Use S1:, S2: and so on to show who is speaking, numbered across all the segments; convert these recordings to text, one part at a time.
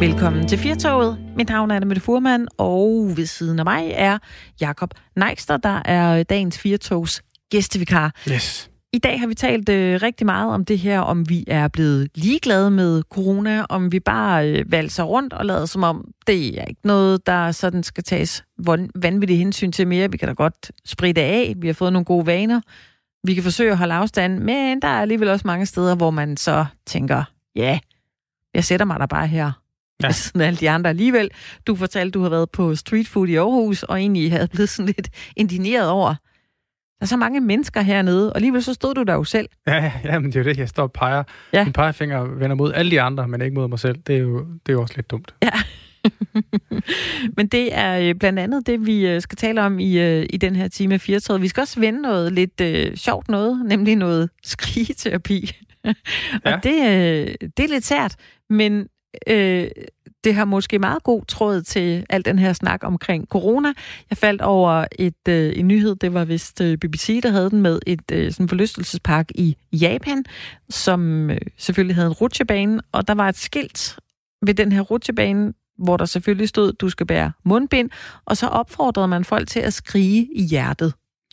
S1: Velkommen til Firtoget. Mit navn er Annemette Furman, og ved siden af mig er Jakob Neikster, der er dagens Firtogs gæstevikar.
S2: Yes.
S1: I dag har vi talt øh, rigtig meget om det her, om vi er blevet ligeglade med corona, om vi bare øh, valser rundt og lader som om, det er ikke noget, der sådan skal tages vanvittigt hensyn til mere. Vi kan da godt spritte af, vi har fået nogle gode vaner, vi kan forsøge at holde afstand, men der er alligevel også mange steder, hvor man så tænker, ja, jeg sætter mig der bare her ja. siden alle de andre alligevel. Du fortalte, du har været på street food i Aarhus, og egentlig havde blevet sådan lidt indigneret over, der er så mange mennesker hernede, og alligevel så stod du der jo selv.
S2: Ja, ja, men det er jo det, jeg står og peger. Ja. Min pegefinger vender mod alle de andre, men ikke mod mig selv. Det er jo, det er jo også lidt dumt.
S1: Ja. men det er øh, blandt andet det, vi øh, skal tale om i, øh, i den her time af 34. Vi skal også vende noget lidt øh, sjovt noget, nemlig noget skrigeterapi. og ja. det, øh, det er lidt sært, men øh, det har måske meget god tråd til al den her snak omkring corona. Jeg faldt over et, øh, en nyhed, det var vist øh, BBC, der havde den med et øh, sådan forlystelsespark i Japan, som øh, selvfølgelig havde en rutsjebane, og der var et skilt ved den her rutsjebane, hvor der selvfølgelig stod, du skal bære mundbind, og så opfordrede man folk til at skrige i hjertet.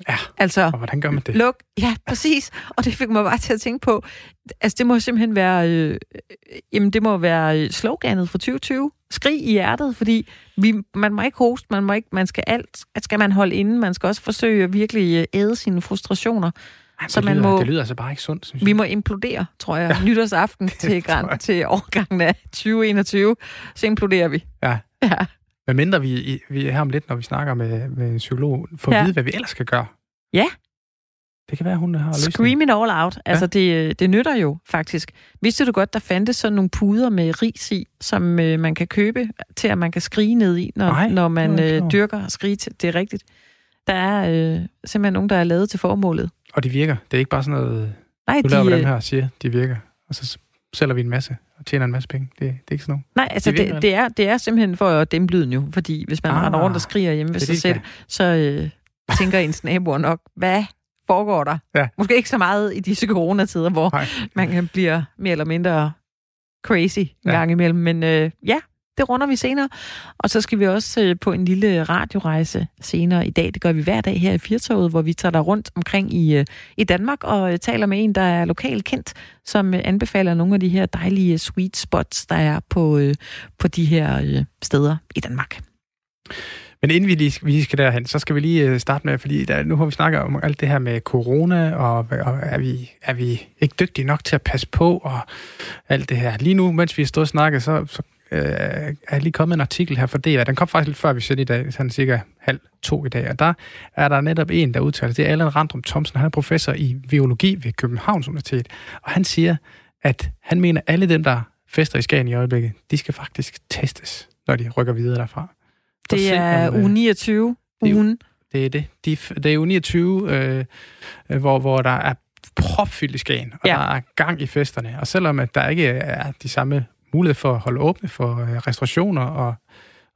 S2: Ja, altså, og hvordan gør man det?
S1: Luk, ja, præcis. Og det fik mig bare til at tænke på, altså det må simpelthen være, øh, jamen det må være sloganet for 2020. Skrig i hjertet, fordi vi, man må ikke hoste, man må ikke, man skal alt, at skal man holde inde, man skal også forsøge at virkelig øh, æde sine frustrationer.
S2: Ja, så man lyder, må, det lyder altså bare ikke sundt, synes
S1: jeg. Vi må implodere, tror jeg, ja. nytårsaften til, græn, til årgangen af 2021. Så imploderer vi.
S2: Ja. ja. Men mindre vi, vi er her om lidt, når vi snakker med, med en psykolog, for at ja. vide, hvad vi ellers skal gøre.
S1: Ja.
S2: Det kan være, hun har løsning.
S1: Scream it all out. Altså, ja. det, det nytter jo faktisk. Vidste du godt, der fandtes sådan nogle puder med ris i, som øh, man kan købe til, at man kan skrige ned i, når, Nej, når man øh, dyrker og skrige til. Det er rigtigt. Der er øh, simpelthen nogen, der er lavet til formålet.
S2: Og de virker. Det er ikke bare sådan noget... Nej, du de, laver dem øh, her siger, de virker. Og så sælger vi en masse tjener en masse penge. Det, det er ikke sådan noget.
S1: Nej, altså det, det, det, er, det er simpelthen for at dæmpe lyden jo. Fordi hvis man ah, render rundt og skriger hjemme ved sig selv, så øh, tænker ens naboer nok, hvad foregår der? Ja. Måske ikke så meget i disse coronatider, hvor Nej. man kan blive mere eller mindre crazy en ja. gang imellem. Men øh, ja, det runder vi senere. Og så skal vi også øh, på en lille radiorejse senere i dag. Det gør vi hver dag her i Firtoget, hvor vi tager der rundt omkring i, øh, i Danmark og øh, taler med en, der er lokalt kendt, som anbefaler nogle af de her dejlige sweet spots, der er på, på de her steder i Danmark.
S2: Men inden vi lige, vi skal derhen, så skal vi lige starte med, fordi der, nu har vi snakket om alt det her med corona, og, og er, vi, er vi ikke dygtige nok til at passe på, og alt det her. Lige nu, mens vi har stået og snakket, så, så øh, er lige kommet en artikel her for DR. Den kom faktisk lidt før vi sætter i dag, sådan cirka halv to i dag. Og der er der netop en, der udtaler, det er Allan Randrup Thomsen, han er professor i biologi ved Københavns Universitet. Og han siger, at han mener, at alle dem, der fester i Skagen i øjeblikket, de skal faktisk testes, når de rykker videre derfra.
S1: Det er uge 29, ugen.
S2: Det er det. De, det er uge 29, øh, hvor, hvor der er propfyldt i Skagen, og ja. der er gang i festerne. Og selvom at der ikke er de samme mulighed for at holde åbne for øh, restaurationer og,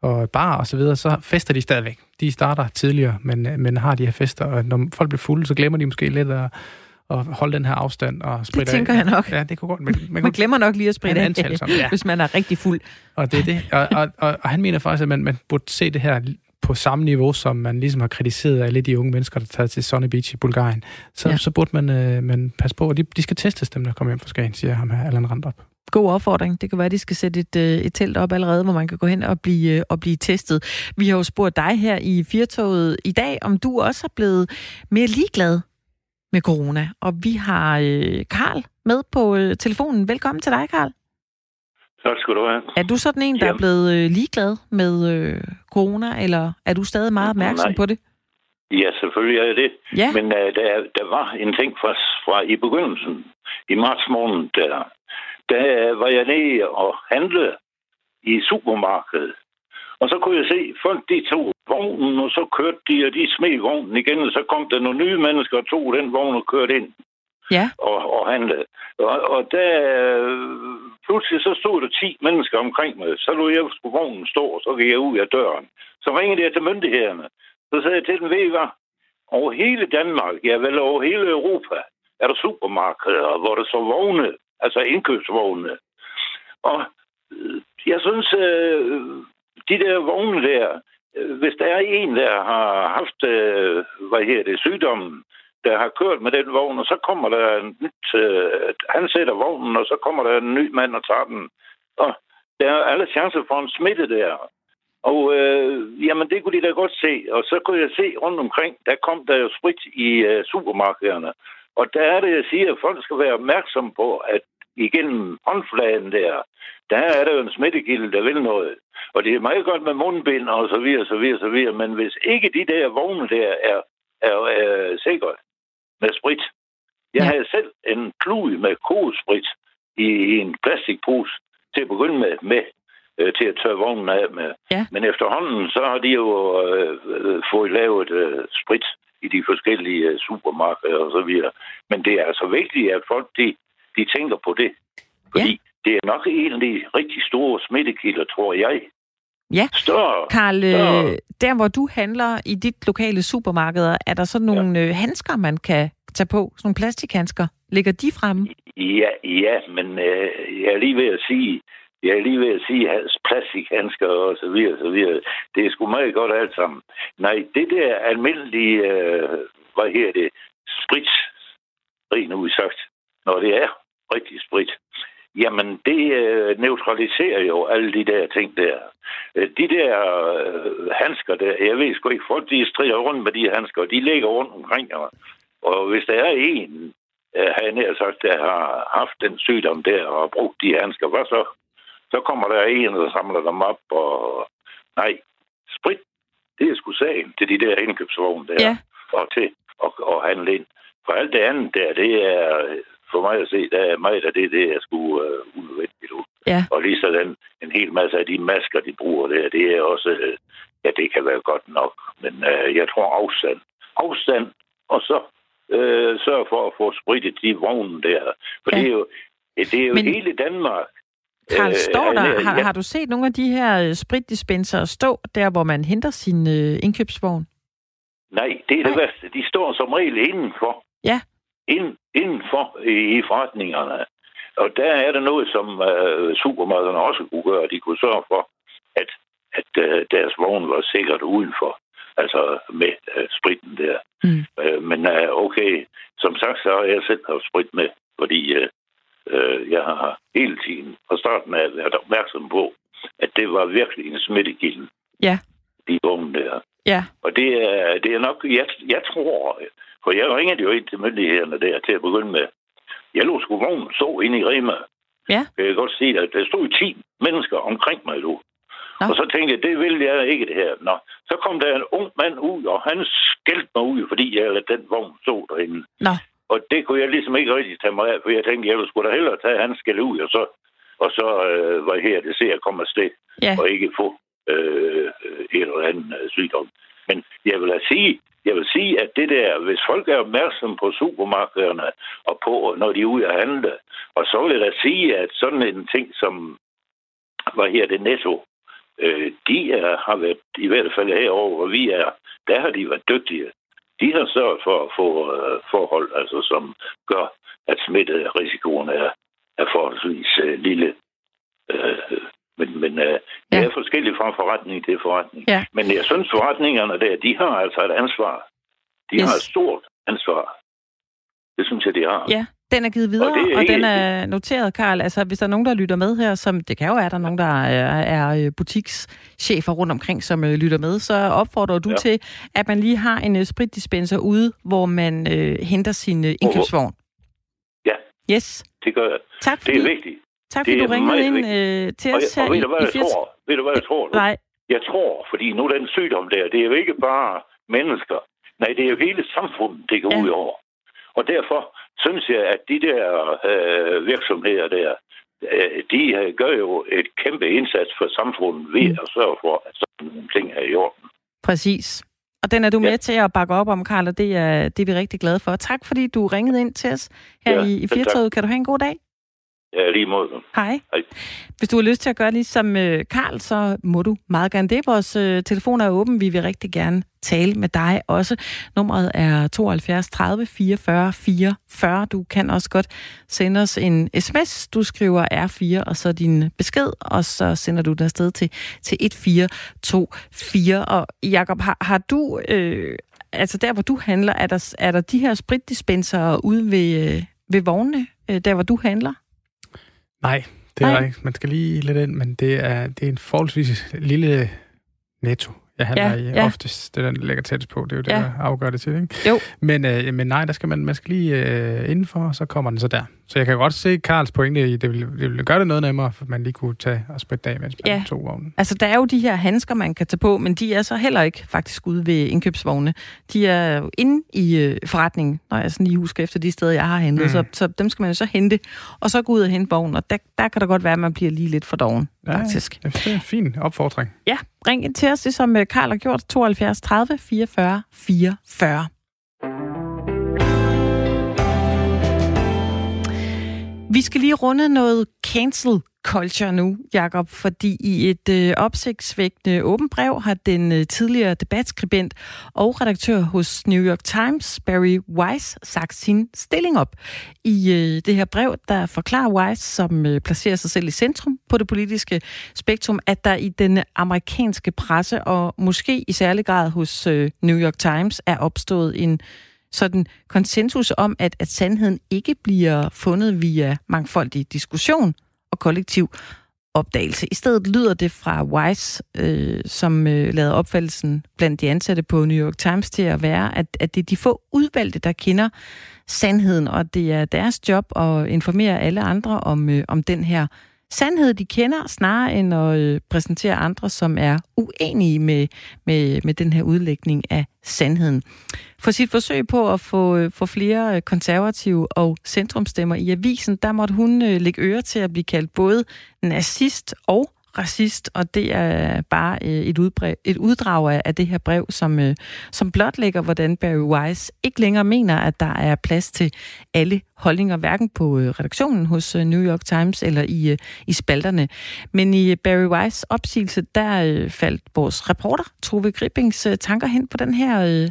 S2: og bar og så videre, så fester de stadigvæk. De starter tidligere, men, øh, men har de her fester, og når folk bliver fulde, så glemmer de måske lidt at, at holde den her afstand og spritte
S1: Det tænker af. jeg nok.
S2: Ja, det kunne godt. Men,
S1: man, man glemmer nok lige at spritte af, ja. hvis man er rigtig fuld.
S2: Og det er det. Og, og, og, og han mener faktisk, at man, man burde se det her på samme niveau, som man ligesom har kritiseret alle de unge mennesker, der er taget til Sunny Beach i Bulgarien, så, ja. så burde man, øh, man passe på, at de, de skal testes, dem der kommer hjem fra Skagen, siger ham her, Allan Randrup
S1: god opfordring. Det kan være, at de skal sætte et, øh, et telt op allerede, hvor man kan gå hen og blive, øh, og blive testet. Vi har jo spurgt dig her i Firtoget i dag, om du også er blevet mere ligeglad med corona. Og vi har øh, Karl med på øh, telefonen. Velkommen til dig, Karl.
S3: Tak skal du have.
S1: Er du sådan en, der Jamen. er blevet øh, ligeglad med øh, corona, eller er du stadig meget opmærksom Nej. på det?
S3: Ja, selvfølgelig er jeg det. Ja. Men uh, der, der var en ting fra, fra i begyndelsen, i marts måned, der, der var jeg nede og handle i supermarkedet. Og så kunne jeg se, folk de tog vognen, og så kørte de, og de smed vognen igen, og så kom der nogle nye mennesker og tog den vogn og kørte ind.
S1: Ja.
S3: Og, og handlede. Og, og der, pludselig så stod der 10 mennesker omkring mig. Så lå jeg på vognen stå, og så gik jeg ud af døren. Så ringede jeg til myndighederne. Så sagde jeg til dem, ved I hvad? Over hele Danmark, ja vel over hele Europa, er der supermarkeder, hvor der så vogne altså indkøbsvognene. Og øh, jeg synes, øh, de der vogne der, øh, hvis der er en, der har haft, øh, hvad her det, sygdommen, der har kørt med den vogn, og så kommer der en nyt, øh, han sætter vognen, og så kommer der en ny mand og tager den. Og der er alle chancer for en smitte der. Og øh, jamen, det kunne de da godt se. Og så kunne jeg se rundt omkring, der kom der jo sprit i øh, supermarkederne. Og der er det, jeg siger, at folk skal være opmærksomme på, at igennem håndfladen der, der er der jo en smittekilde, der vil noget. Og det er meget godt med mundbind og så videre, så videre, så videre. Men hvis ikke de der vogne der er, er, er sikret med sprit. Jeg ja. havde selv en klud med kosprit i, i en plastikpose til at begynde med, med øh, til at tørre vognen af med. Ja. Men efterhånden, så har de jo øh, øh, fået lavet øh, sprit i de forskellige øh, supermarkeder og så videre. Men det er altså vigtigt, at folk de, de tænker på det. Fordi ja. det er nok en af de rigtig store smittekilder, tror jeg.
S1: Ja, større, Karl, øh, større. der hvor du handler i dit lokale supermarked, er der så nogle ja. Øh, handsker, man kan tage på? Sådan nogle plastikhandsker. Ligger de fremme?
S3: Ja, ja men øh, jeg er lige ved at sige, jeg er lige ved at sige, at plastikhandsker og så videre, så videre. Det er sgu meget godt alt sammen. Nej, det der almindelige, øh, hvad her det, sprit, rent udsagt, når det er rigtig sprit, jamen det øh, neutraliserer jo alle de der ting der. Øh, de der øh, handsker der, jeg ved sgu ikke, folk de strider rundt med de handsker, de ligger rundt omkring mig. Og hvis der er en, øh, har jeg nær sagt, der har haft den sygdom der og brugt de handsker, hvad så? Så kommer der en, der samler dem op, og nej, sprit, det er sgu sagen til de der indkøbsvogne der, ja. og til at, at handle ind. For alt det andet der, det er for mig at se, der er meget af det, det er sgu uh, unødvendigt. Ja. Og lige sådan en hel masse af de masker, de bruger der, det er også, uh, ja, det kan være godt nok. Men uh, jeg tror afstand. Afstand, og så uh, sørge for at få spritet de vogne der. For ja. det er jo, det er jo Men... hele Danmark.
S1: Karl, står der, har, ja. har du set nogle af de her spritdispenser stå der, hvor man henter sin uh, indkøbsvogn?
S3: Nej, det er Nej. det værste. De står som regel indenfor.
S1: Ja
S3: ind, indenfor i, i forretningerne. Og der er der noget, som uh, supermarkederne også kunne gøre. De kunne sørge for, at, at uh, deres vogn var sikkert udenfor. Altså med uh, spritten der. Mm. Uh, men uh, okay, som sagt, så har jeg selv haft sprit med, fordi uh, jeg har hele tiden fra starten af været opmærksom på, at det var virkelig en smittekilde.
S1: Ja.
S3: De vogne der.
S1: Ja.
S3: Og det er, det er nok, jeg, jeg tror, for jeg ringede jo ind til myndighederne der til at begynde med. Jeg lå sgu vognen så ind i Rema.
S1: Ja.
S3: Jeg kan godt se, at der stod 10 mennesker omkring mig nu. Nå. Og så tænkte jeg, det vil jeg ikke det her. Nå. Så kom der en ung mand ud, og han skældte mig ud, fordi jeg lader den vogn så derinde.
S1: Nå.
S3: Og det kunne jeg ligesom ikke rigtig tage mig af, for jeg tænkte, jeg skulle da hellere tage hans skæld ud, og så, og så øh, var her, det ser jeg komme afsted, ja. og ikke få øh, et eller andet øh, sygdom. Men jeg vil da sige, jeg vil sige, at det der, hvis folk er opmærksomme på supermarkederne og på, når de er ude at handle, og så vil jeg da sige, at sådan en ting som, hvad her det netto, øh, de er, har været, i hvert fald herover, hvor vi er, der har de været dygtige. De har sørget for at få øh, forhold, altså, som gør, at smitterisikoen er, er forholdsvis øh, lille. Øh, men, men uh, det er forskelligt fra forretning til forretning. Ja. Men jeg synes, forretningerne der, de har altså et ansvar. De yes. har et stort ansvar. Det synes jeg, de har.
S1: Ja, den er givet videre, og, og den er noteret, Karl. Altså, hvis der er nogen, der lytter med her, som det kan jo være, der er nogen, der er, er øh, butikschefer rundt omkring, som uh, lytter med, så opfordrer du ja. til, at man lige har en spritdispenser ude, hvor man uh, henter sin uh, indkøbsvogn.
S3: Ja,
S1: yes.
S3: det gør jeg.
S1: Tak fordi,
S3: det er vigtigt.
S1: Tak fordi du ringede ind øh, til os
S3: og, her og ved du, hvad jeg tror? Ved du, hvad jeg tror?
S1: Nej.
S3: Jeg tror, fordi nu den sygdom der, det er jo ikke bare mennesker. Nej, det er jo hele samfundet, det går ja. ud over. Og derfor synes jeg, at de der øh, virksomheder der, øh, de øh, gør jo et kæmpe indsats for samfundet ved mm. at sørge for, at sådan nogle ting er i orden.
S1: Præcis. Og den er du ja. med til at bakke op om, Karl, og det er, det er vi rigtig glade for. Tak fordi du ringede ind til os her ja, i, i Firtoget. Kan du have en god dag?
S3: Ja, lige måde.
S1: Hej. Hej. Hvis du har lyst til at gøre ligesom Karl, så må du meget gerne det. Vores øh, telefon er åben. Vi vil rigtig gerne tale med dig også. Nummeret er 72 30 44 44. Du kan også godt sende os en sms. Du skriver R4 og så din besked, og så sender du den afsted til, til 1424. Og Jakob, har, har du, øh, altså der hvor du handler, er der, er der de her spritdispenser ude ved, øh, ved vognene, der hvor du handler?
S2: Nej, det er ikke. Man skal lige lidt ind, men det er, det er en forholdsvis lille netto. Jeg handler ja, i ja. oftest, det er der ligger tættest på. Det er jo det, ja. der afgør det til, ikke?
S1: Jo.
S2: Men, øh, men nej, der skal man, man skal lige øh, indenfor, og så kommer den så der. Så jeg kan godt se Karls pointe i, det vil, det vil gøre det noget nemmere, for man lige kunne tage og spritte af, mens man ja. tog vognen.
S1: Altså, der er jo de her handsker, man kan tage på, men de er så heller ikke faktisk ude ved indkøbsvogne. De er jo inde i øh, forretningen, når jeg sådan lige husker efter de steder, jeg har hentet. Mm. Så, så dem skal man jo så hente, og så gå ud og hente vognen, og der, der kan det godt være, at man bliver lige lidt for doven, ja, faktisk.
S2: Det er en fin opfordring.
S1: Ja, ring ind til os, det som øh, Karl har gjort, 72 30 44 44. Vi skal lige runde noget cancel culture nu, Jakob, fordi i et øh, opsigtsvækkende åbent brev har den øh, tidligere debatskribent og redaktør hos New York Times, Barry Weiss, sagt sin stilling op. I øh, det her brev, der forklarer Weiss, som øh, placerer sig selv i centrum på det politiske spektrum, at der i den amerikanske presse, og måske i særlig grad hos øh, New York Times, er opstået en sådan konsensus om, at, at sandheden ikke bliver fundet via mangfoldig diskussion og kollektiv opdagelse. I stedet lyder det fra Weiss, øh, som øh, lavede opfattelsen blandt de ansatte på New York Times til at være, at, at det er de få udvalgte, der kender sandheden, og det er deres job at informere alle andre om, øh, om den her sandhed, de kender, snarere end at øh, præsentere andre, som er uenige med, med, med den her udlægning af sandheden. For sit forsøg på at få, øh, få flere øh, konservative og centrumstemmer i avisen, der måtte hun øh, lægge øre til at blive kaldt både nazist og racist, og det er bare øh, et, udbrev, et uddrag af det her brev, som, øh, som blotlægger, hvordan Barry Weiss ikke længere mener, at der er plads til alle holdninger, hverken på øh, redaktionen hos New York Times eller i, i spalterne. Men i Barry Weiss opsigelse, der faldt vores reporter, Tove Grippings, tanker hen på den her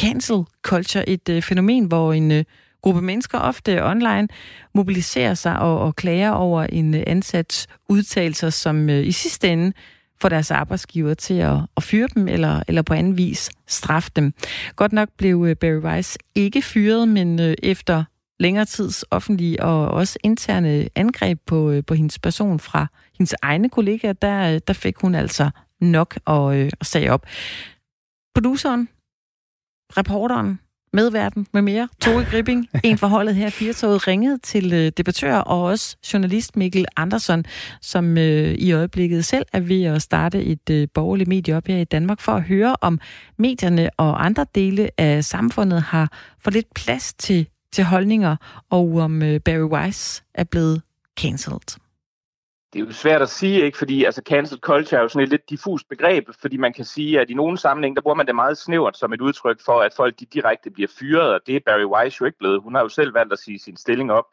S1: cancel culture, et fænomen, hvor en gruppe mennesker, ofte online, mobiliserer sig og, og klager over en øh, ansats udtalelser, som øh, i sidste ende får deres arbejdsgiver til at, at fyre dem eller, eller på anden vis straffe dem. Godt nok blev øh, Barry Weiss ikke fyret, men øh, efter længere tids offentlige og også interne angreb på, øh, på hendes person fra hendes egne kollegaer, der, øh, der fik hun altså nok og, øh, og sagde op. Produceren, reporteren, medverden med mere, Tore Gripping, en forholdet her Firtoget, ringede til øh, debattør og også journalist Mikkel Andersson, som øh, i øjeblikket selv er ved at starte et øh, borgerligt medie op her i Danmark, for at høre om medierne og andre dele af samfundet har for lidt plads til, til holdninger, og om øh, Barry Weiss er blevet cancelled
S4: det er jo svært at sige, ikke? fordi altså, cancel culture er jo sådan et lidt diffust begreb, fordi man kan sige, at i nogle sammenhæng, der bruger man det meget snævert som et udtryk for, at folk de direkte bliver fyret, og det er Barry Weiss jo ikke blevet. Hun har jo selv valgt at sige sin stilling op.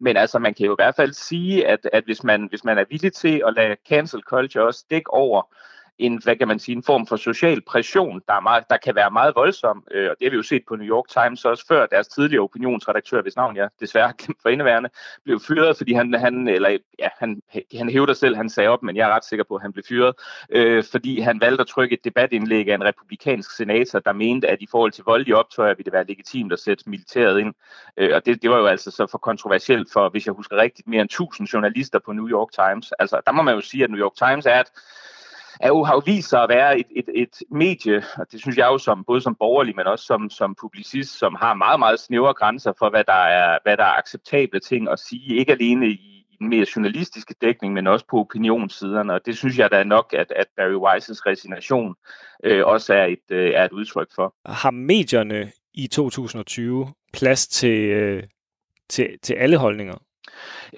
S4: Men altså, man kan jo i hvert fald sige, at, at hvis, man, hvis man er villig til at lade cancel culture også dække over en, hvad kan man sige, en form for social pression, der, er meget, der kan være meget voldsom. Øh, og det har vi jo set på New York Times også før. Deres tidligere opinionsredaktør, hvis navn jeg desværre har glemt for indeværende, blev fyret, fordi han, han, eller, ja, han, han hævder selv, han sagde op, men jeg er ret sikker på, at han blev fyret, øh, fordi han valgte at trykke et debatindlæg af en republikansk senator, der mente, at i forhold til voldelige optøjer ville det være legitimt at sætte militæret ind. Øh, og det, det var jo altså så for kontroversielt for, hvis jeg husker rigtigt, mere end 1000 journalister på New York Times. Altså, der må man jo sige, at New York Times er et er jo, har jo vist sig at være et, et, et medie, og det synes jeg jo som, både som borgerlig, men også som, som publicist, som har meget, meget snævre grænser for, hvad der, er, hvad der er acceptable ting at sige, ikke alene i, i den mere journalistiske dækning, men også på opinionssiderne, og det synes jeg da nok, at, at Barry Weisses resignation øh, også er et, øh, er et udtryk for.
S5: Har medierne i 2020 plads til, øh, til, til alle holdninger?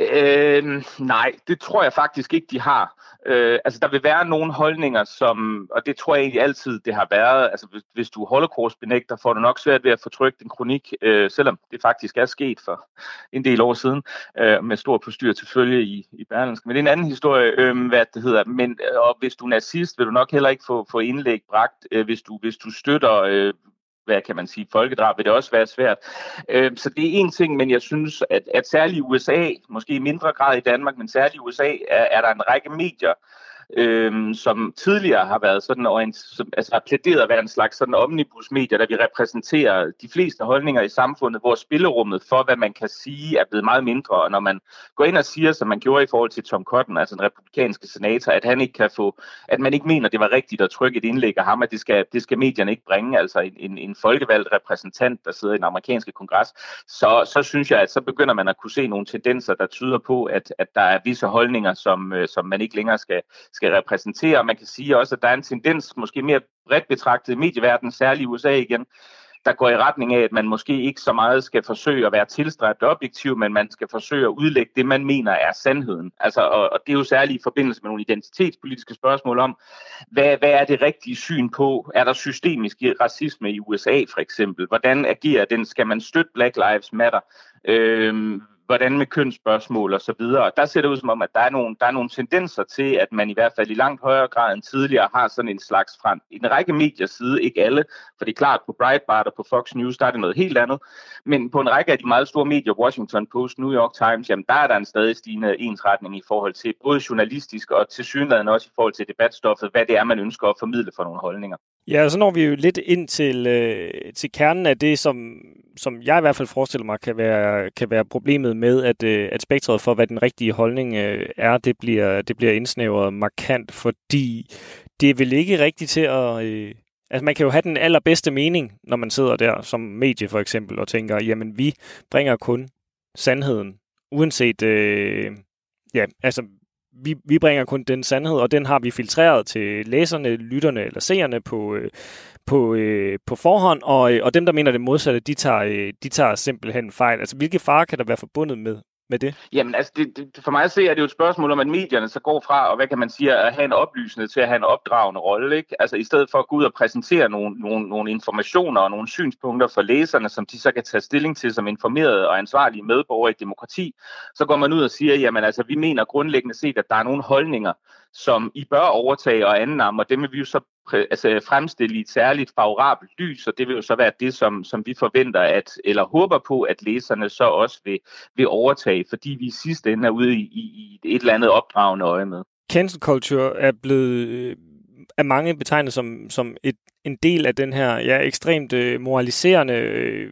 S4: Øh, nej, det tror jeg faktisk ikke, de har. Øh, altså, der vil være nogle holdninger, som, og det tror jeg egentlig altid, det har været, altså hvis, hvis du holocaust-benægter, får du nok svært ved at få trykt en kronik, øh, selvom det faktisk er sket for en del år siden, øh, med stor postyr til følge i, i Berlinsk. Men det er en anden historie, øh, hvad det hedder. Men, øh, og hvis du er nazist, vil du nok heller ikke få, få indlæg bragt, øh, hvis, du, hvis du støtter øh, hvad kan man sige, folkedrab, vil det også være svært. Øh, så det er en ting, men jeg synes, at, at særligt i USA, måske i mindre grad i Danmark, men særligt i USA, er, er der en række medier, øhm, som tidligere har været sådan en, som, altså har plæderet at være en slags sådan omnibusmedier, der vi repræsenterer de fleste holdninger i samfundet, hvor spillerummet for, hvad man kan sige, er blevet meget mindre. Og når man går ind og siger, som man gjorde i forhold til Tom Cotton, altså den republikanske senator, at han ikke kan få, at man ikke mener, det var rigtigt at trykke et indlæg af ham, at det skal, det skal medierne ikke bringe, altså en, en, en folkevalgt repræsentant, der sidder i den amerikanske kongres, så, så synes jeg, at så begynder man at kunne se nogle tendenser, der tyder på, at, at der er visse holdninger, som, øh, som man ikke længere skal, skal repræsentere. Man kan sige også, at der er en tendens, måske mere bredt betragtet i medieverdenen, særligt i USA igen, der går i retning af, at man måske ikke så meget skal forsøge at være tilstræbt objektiv, men man skal forsøge at udlægge det, man mener er sandheden. Altså, og, og det er jo særligt i forbindelse med nogle identitetspolitiske spørgsmål om, hvad, hvad er det rigtige syn på? Er der systemisk racisme i USA for eksempel? Hvordan agerer den? Skal man støtte Black Lives Matter? Øhm, hvordan med kønsspørgsmål og så videre. Der ser det ud som om, at der er, nogle, der er nogle tendenser til, at man i hvert fald i langt højere grad end tidligere har sådan en slags frem. I en række medier side, ikke alle, for det er klart, på Breitbart og på Fox News, der er det noget helt andet. Men på en række af de meget store medier, Washington Post, New York Times, jamen der er der en stadig stigende ensretning i forhold til både journalistisk og til synligheden også i forhold til debatstoffet, hvad det er, man ønsker at formidle for nogle holdninger.
S5: Ja, så når vi jo lidt ind til, øh, til kernen af det, som, som jeg i hvert fald forestiller mig kan være, kan være problemet med, at, øh, at spektret for, hvad den rigtige holdning øh, er, det bliver, det bliver indsnævret markant, fordi det er vel ikke rigtigt til at... Øh, altså man kan jo have den allerbedste mening, når man sidder der som medie for eksempel, og tænker, jamen vi bringer kun sandheden, uanset... Øh, ja, altså vi, vi bringer kun den sandhed, og den har vi filtreret til læserne, lytterne eller seerne på, øh, på, øh, på forhånd, og, øh, og dem, der mener det modsatte, de tager, øh, de tager simpelthen fejl. Altså, hvilke farer kan der være forbundet med, med det?
S4: Jamen, altså, det, det, for mig at se, er det jo et spørgsmål om, at medierne så går fra, og hvad kan man sige, at have en oplysende til at have en opdragende rolle, ikke? Altså, i stedet for at gå ud og præsentere nogle, nogle, nogle informationer og nogle synspunkter for læserne, som de så kan tage stilling til som informerede og ansvarlige medborgere i demokrati, så går man ud og siger, jamen altså, vi mener grundlæggende set, at der er nogle holdninger, som I bør overtage og annamme, og dem vil vi jo så altså, fremstille i et særligt favorabelt lys, og det vil jo så være det, som, som vi forventer, at, eller håber på, at læserne så også vil, vil overtage, fordi vi i sidste ende er ude i, i, i et eller andet opdragende øje med.
S5: Cancel culture er blevet øh, af mange betegnet som, som et, en del af den her ja, ekstremt øh, moraliserende øh,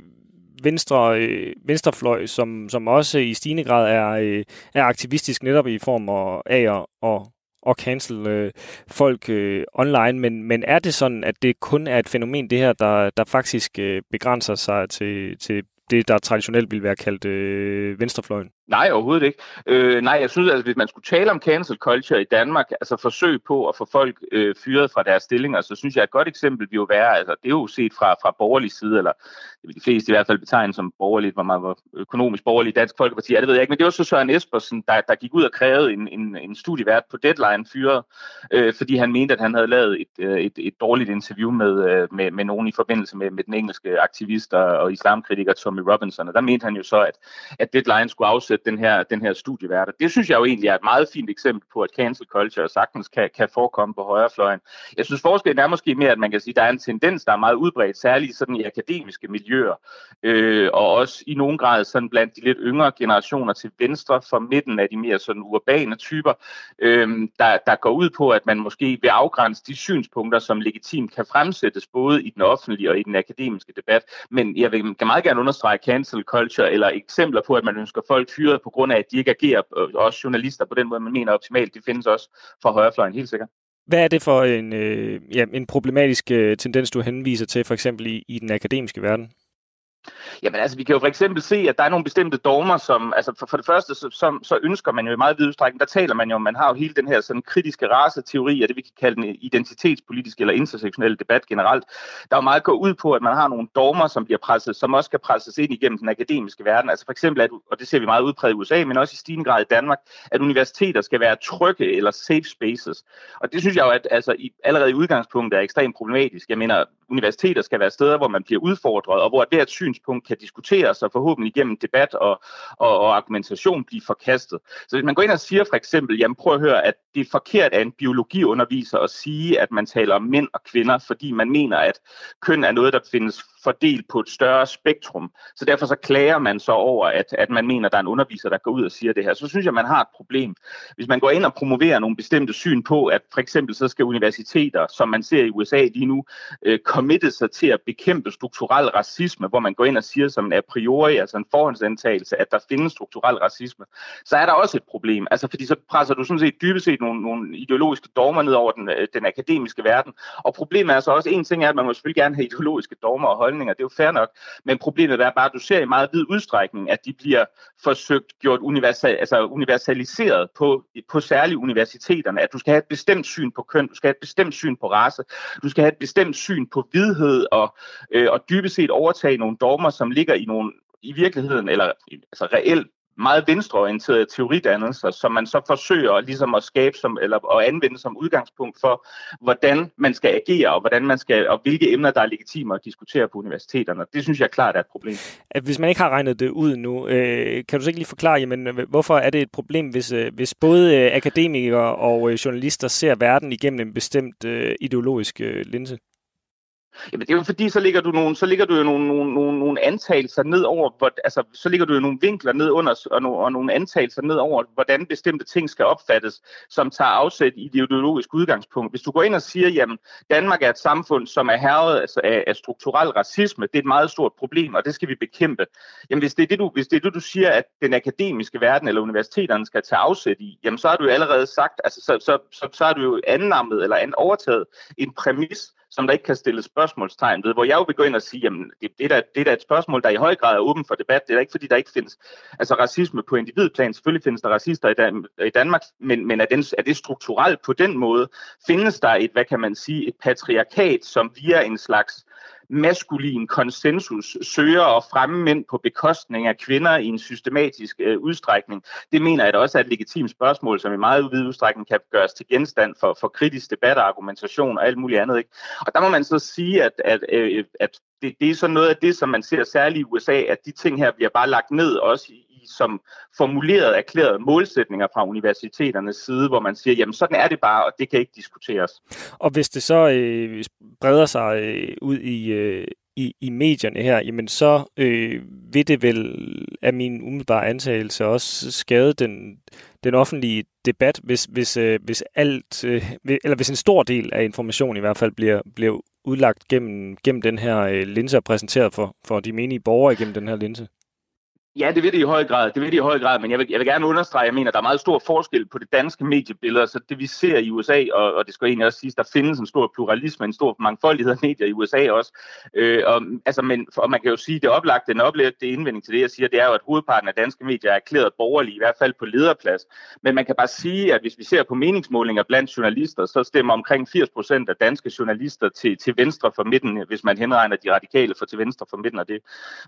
S5: venstre, øh, venstrefløj, som, som også i stigende grad er, øh, er aktivistisk netop i form af at, at at cancel øh, folk øh, online, men, men er det sådan, at det kun er et fænomen, det her, der, der faktisk øh, begrænser sig til, til det, der traditionelt vil være kaldt øh, venstrefløjen?
S4: Nej, overhovedet ikke. Øh, nej, jeg synes, at hvis man skulle tale om cancel culture i Danmark, altså forsøg på at få folk øh, fyret fra deres stillinger, så synes jeg, at et godt eksempel vil jo være, altså det er jo set fra, fra borgerlig side, eller vil de fleste i hvert fald betegne som borgerligt, hvor man var økonomisk borgerlig Dansk Folkeparti, ja, det ved jeg ikke, men det var så Søren Espersen, der, der gik ud og krævede en, en, en studievært på Deadline fyret, øh, fordi han mente, at han havde lavet et, øh, et, et dårligt interview med, øh, med, med nogen i forbindelse med, med den engelske aktivist og islamkritiker Tommy Robinson, og der mente han jo så, at, at Deadline skulle afsætte den her, den her studievært. Det synes jeg jo egentlig er et meget fint eksempel på, at cancel culture sagtens kan, kan forekomme på højrefløjen. Jeg synes forskellen er måske mere, at man kan sige, at der er en tendens, der er meget udbredt, særligt sådan i akademiske miljøer, øh, og også i nogen grad sådan blandt de lidt yngre generationer til venstre for midten af de mere sådan urbane typer, øh, der, der går ud på, at man måske vil afgrænse de synspunkter, som legitimt kan fremsættes både i den offentlige og i den akademiske debat. Men jeg vil, kan meget gerne understrege cancel culture eller eksempler på, at man ønsker folk fyret på grund af, at de ikke agerer, øh, også journalister på den måde, man mener optimalt. Det findes også fra højrefløjen, helt sikkert.
S5: Hvad er det for en, øh, ja, en problematisk øh, tendens, du henviser til, for eksempel i, i den akademiske verden?
S4: Jamen altså, vi kan jo for eksempel se, at der er nogle bestemte dogmer, som, altså for, for det første, så, så, så ønsker man jo i meget vid udstrækning, der taler man jo, man har jo hele den her sådan kritiske raceteori, og det vi kan kalde den identitetspolitiske eller intersektionelle debat generelt, der er jo meget går ud på, at man har nogle dogmer, som bliver presset, som også skal presses ind igennem den akademiske verden. Altså for eksempel, at, og det ser vi meget udpræget i USA, men også i stigende grad i Danmark, at universiteter skal være trygge eller safe spaces. Og det synes jeg jo, at altså, i, allerede i udgangspunktet er ekstremt problematisk. Jeg mener, universiteter skal være steder, hvor man bliver udfordret, og hvor hvert synspunkt kan diskuteres og forhåbentlig gennem debat og, og, og argumentation blive forkastet. Så hvis man går ind og siger for eksempel, jamen prøv at høre, at det er forkert af en biologiunderviser at sige, at man taler om mænd og kvinder, fordi man mener, at køn er noget, der findes fordelt på et større spektrum. Så derfor så klager man så over, at, at man mener, at der er en underviser, der går ud og siger det her. Så synes jeg, man har et problem. Hvis man går ind og promoverer nogle bestemte syn på, at for eksempel så skal universiteter, som man ser i USA lige nu, øh, committe sig til at bekæmpe strukturel racisme, hvor man går ind og siger som en a priori, altså en forhåndsantagelse, at der findes strukturel racisme, så er der også et problem. Altså fordi så presser du sådan set dybest set nogle, nogle ideologiske dogmer ned over den, øh, den akademiske verden. Og problemet er så også, en ting er, at man må selvfølgelig gerne have ideologiske dogmer og holdninger, det er jo fair nok, men problemet er bare, at du ser i meget vid udstrækning, at de bliver forsøgt gjort universal, altså universaliseret på, på særlige universiteterne, at du skal have et bestemt syn på køn, du skal have et bestemt syn på race, du skal have et bestemt syn på vidhed og, øh, og dybest set overtage nogle dogmer, som ligger i nogle i virkeligheden, eller altså reelt meget venstreorienterede teoridannelser, som man så forsøger ligesom at skabe som, eller at anvende som udgangspunkt for, hvordan man skal agere, og hvordan man skal, og hvilke emner, der er legitime at diskutere på universiteterne. Det synes jeg klart er et problem.
S5: Hvis man ikke har regnet det ud nu, øh, kan du så ikke lige forklare, jamen, hvorfor er det et problem, hvis, øh, hvis både øh, akademikere og øh, journalister ser verden igennem en bestemt øh, ideologisk øh, linse?
S4: Jamen det er jo fordi, så ligger du, nogle, så ligger du jo nogle, nogle, nogle, nogle antagelser ned over, hvor, altså så ligger du jo nogle vinkler ned under, og, no, og nogle antagelser ned over, hvordan bestemte ting skal opfattes, som tager afsæt i det ideologiske udgangspunkt. Hvis du går ind og siger, jamen Danmark er et samfund, som er herret altså, af, af strukturel racisme, det er et meget stort problem, og det skal vi bekæmpe. Jamen hvis det er det, du, hvis det er det, du siger, at den akademiske verden eller universiteterne skal tage afsæt i, jamen så har du jo allerede sagt, altså så, så, så, så har du jo anlammet eller an, overtaget en præmis, som der ikke kan stilles spørgsmålstegn ved, hvor jeg jo vil gå ind og sige, jamen det, det, er da, det er da et spørgsmål, der i høj grad er åben for debat. Det er da ikke, fordi der ikke findes altså, racisme på individplan. Selvfølgelig findes der racister i, Dan- i Danmark, men, men er, den, er det strukturelt på den måde? Findes der et, hvad kan man sige, et patriarkat, som via en slags maskulin konsensus søger at fremme mænd på bekostning af kvinder i en systematisk øh, udstrækning. Det mener jeg da også er et legitimt spørgsmål, som i meget vid udstrækning kan gøres til genstand for, for kritisk debat og argumentation og alt muligt andet. Ikke? Og der må man så sige, at, at, øh, at det, det er så noget af det, som man ser særligt i USA, at de ting her bliver bare lagt ned også i, som formuleret erklærede målsætninger fra universiteternes side, hvor man siger, jamen sådan er det bare, og det kan ikke diskuteres.
S5: Og hvis det så øh, breder sig øh, ud i, øh, i, i medierne her, jamen så øh, vil det vel af min umiddelbare antagelse også skade den, den offentlige debat, hvis, hvis, øh, hvis alt, øh, eller hvis en stor del af information i hvert fald bliver, bliver udlagt gennem, gennem den her øh, linse og præsenteret for, for de menige borgere gennem den her linse.
S4: Ja, det vil det i høj grad. Det vil det i høj grad, men jeg vil, jeg vil gerne understrege, jeg mener, der er meget stor forskel på det danske mediebillede, så det vi ser i USA, og, og det skal egentlig også sige, der findes en stor pluralisme, en stor mangfoldighed af medier i USA også. Øh, og, altså, men, og man kan jo sige, det oplagte, den oplagte indvending til det, jeg siger, det er jo, at hovedparten af danske medier er erklæret borgerlige, i hvert fald på lederplads. Men man kan bare sige, at hvis vi ser på meningsmålinger blandt journalister, så stemmer omkring 80 procent af danske journalister til, til venstre for midten, hvis man henregner de radikale for til venstre for midten, og det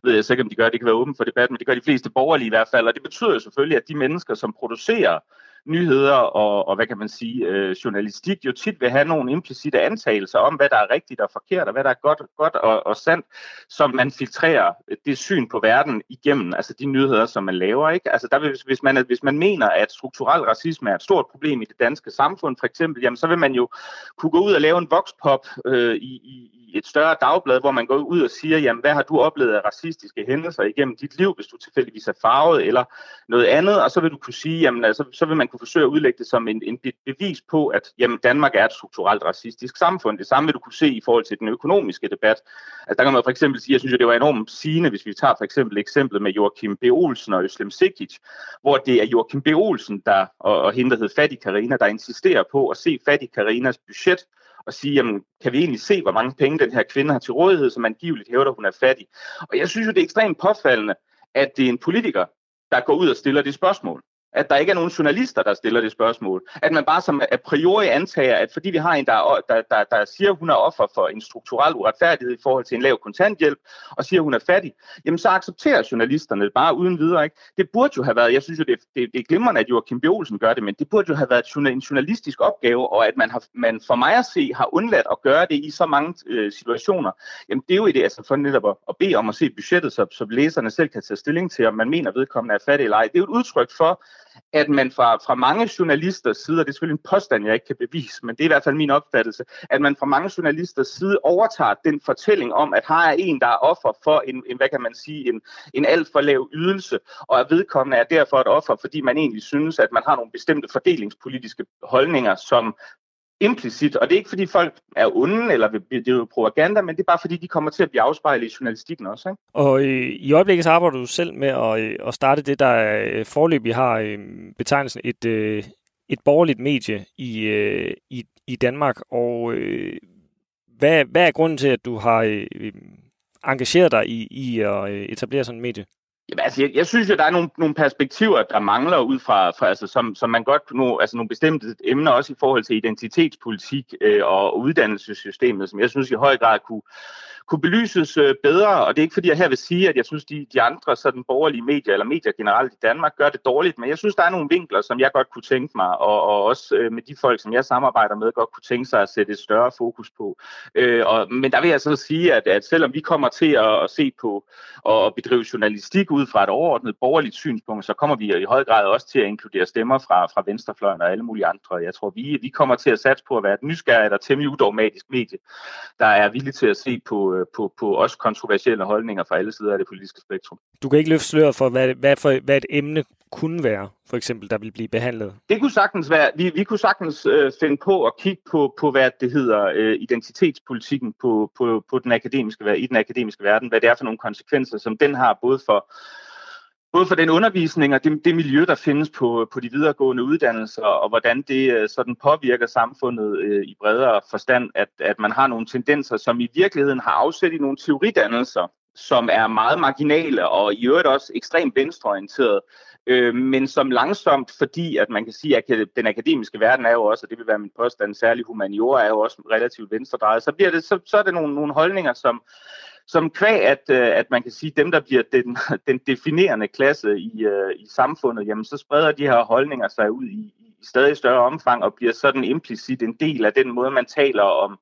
S4: ved jeg sikkert, om de gør, det kan være åbent for debat, men det gør de fleste borgerlige i hvert fald, og det betyder jo selvfølgelig, at de mennesker, som producerer nyheder og, og hvad kan man sige, øh, journalistik jo tit vil have nogle implicite antagelser om, hvad der er rigtigt og forkert, og hvad der er godt, godt og, og sandt, som man filtrerer det syn på verden igennem, altså de nyheder, som man laver. Ikke? Altså der vil, hvis, man, hvis man mener, at strukturel racisme er et stort problem i det danske samfund, for eksempel, jamen, så vil man jo kunne gå ud og lave en voxpop øh, i, i, et større dagblad, hvor man går ud og siger, jamen hvad har du oplevet af racistiske hændelser igennem dit liv, hvis du tilfældigvis er farvet eller noget andet, og så vil du kunne sige, jamen altså, så vil man kunne forsøge at udlægge det som en, en bevis på, at jamen, Danmark er et strukturelt racistisk samfund. Det samme vil du kunne se i forhold til den økonomiske debat. Altså, der kan man for eksempel sige, jeg synes, det var enormt sigende, hvis vi tager for eksempel eksemplet med Joachim B. Olsen og Øslem Sikic, hvor det er Joachim B. Olsen, der, og, og hende, der hedder Fattig Karina, der insisterer på at se Fattig Karinas budget og sige, jamen, kan vi egentlig se, hvor mange penge den her kvinde har til rådighed, som angiveligt hævder, hun er fattig. Og jeg synes jo, det er ekstremt påfaldende, at det er en politiker, der går ud og stiller det spørgsmål at der ikke er nogen journalister, der stiller det spørgsmål. At man bare som a priori antager, at fordi vi har en, der, der, der, der siger, at hun er offer for en strukturel uretfærdighed i forhold til en lav kontanthjælp, og siger, at hun er fattig, jamen så accepterer journalisterne det bare uden videre. Ikke? Det burde jo have været, jeg synes jo, det, det, det er glimrende, at Joachim B. Olsen gør det, men det burde jo have været en journalistisk opgave, og at man, har, man for mig at se har undladt at gøre det i så mange øh, situationer. Jamen det er jo det, altså for netop at, at bede om at se budgettet, så, så læserne selv kan tage stilling til, om man mener, at vedkommende er fattig eller ej. Det er jo et udtryk for, at man fra, fra mange journalisters side, og det er selvfølgelig en påstand, jeg ikke kan bevise, men det er i hvert fald min opfattelse, at man fra mange journalisters side overtager den fortælling om, at her er en, der er offer for en, en hvad kan man sige, en, en alt for lav ydelse, og at vedkommende er derfor et offer, fordi man egentlig synes, at man har nogle bestemte fordelingspolitiske holdninger, som implicit, og det er ikke fordi folk er onde, eller det er jo propaganda, men det er bare fordi, de kommer til at blive afspejlet i journalistikken også. Ikke?
S5: Og øh, i øjeblikket så arbejder du selv med at, øh, at starte det, der øh, forløbig har øh, betegnelsen et, øh, et borgerligt medie i, øh, i, i Danmark, og øh, hvad, hvad er grunden til, at du har øh, engageret dig i, i at øh, etablere sådan et medie?
S4: Jamen, altså, jeg, jeg synes jo, der er nogle, nogle perspektiver, der mangler ud fra, fra altså, som, som man godt nu, altså nogle bestemte emner, også i forhold til identitetspolitik øh, og uddannelsessystemet, som jeg synes i høj grad kunne, kunne belyses øh, bedre, og det er ikke fordi, jeg her vil sige, at jeg synes, de, de andre sådan borgerlige medier, eller medier generelt i Danmark, gør det dårligt, men jeg synes, der er nogle vinkler, som jeg godt kunne tænke mig, og, og også øh, med de folk, som jeg samarbejder med, godt kunne tænke sig at sætte et større fokus på. Øh, og, men der vil jeg så sige, at, at selvom vi kommer til at, at se på og bedrive journalistik ud fra et overordnet borgerligt synspunkt, så kommer vi i høj grad også til at inkludere stemmer fra, fra venstrefløjen og alle mulige andre. Jeg tror, vi, vi kommer til at satse på at være et nysgerrigt og temmelig udogmatisk medie, der er villig til at se på, Øh, på, på også kontroversielle holdninger fra alle sider af det politiske spektrum.
S5: Du kan ikke løfte sløret for, hvad, hvad, for, hvad et emne kunne være, for eksempel, der vil blive behandlet?
S4: Det kunne sagtens være. Vi, vi kunne sagtens øh, finde på at kigge på, på hvad det hedder, øh, identitetspolitikken på, på, på den akademiske, i den akademiske verden, hvad det er for nogle konsekvenser, som den har både for både for den undervisning og det, det miljø, der findes på, på de videregående uddannelser, og hvordan det øh, sådan påvirker samfundet øh, i bredere forstand, at, at man har nogle tendenser, som i virkeligheden har afsæt i nogle teoridannelser, som er meget marginale og i øvrigt også ekstremt venstreorienterede, øh, men som langsomt, fordi at man kan sige, at den akademiske verden er jo også, og det vil være min påstand, særlig humaniora er jo også relativt venstredrejet, så, bliver det, så, så er det nogle, nogle holdninger, som, som kvæg, at, øh, at man kan sige, dem, der bliver den, den definerende klasse i, øh, i samfundet, jamen så spreder de her holdninger sig ud i, i stadig større omfang og bliver sådan implicit en del af den måde, man taler om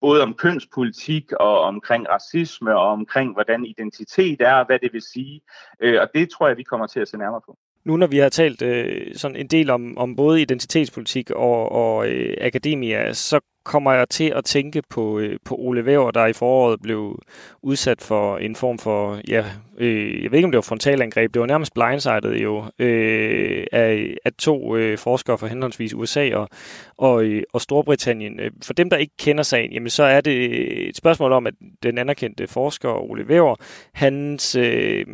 S4: både om kønspolitik og omkring racisme og omkring, hvordan identitet er og hvad det vil sige. Øh, og det tror jeg, vi kommer til at se nærmere på.
S5: Nu når vi har talt øh, sådan en del om, om både identitetspolitik og, og øh, akademia, så kommer jeg til at tænke på, øh, på Ole Væver, der i foråret blev udsat for en form for, ja, øh, jeg ved ikke om det var frontalangreb, det var nærmest blindsided jo, øh, af, af to øh, forskere fra henholdsvis USA og, og, øh, og Storbritannien. Øh, for dem, der ikke kender sagen, jamen, så er det et spørgsmål om, at den anerkendte forsker Ole Væver, hans øh,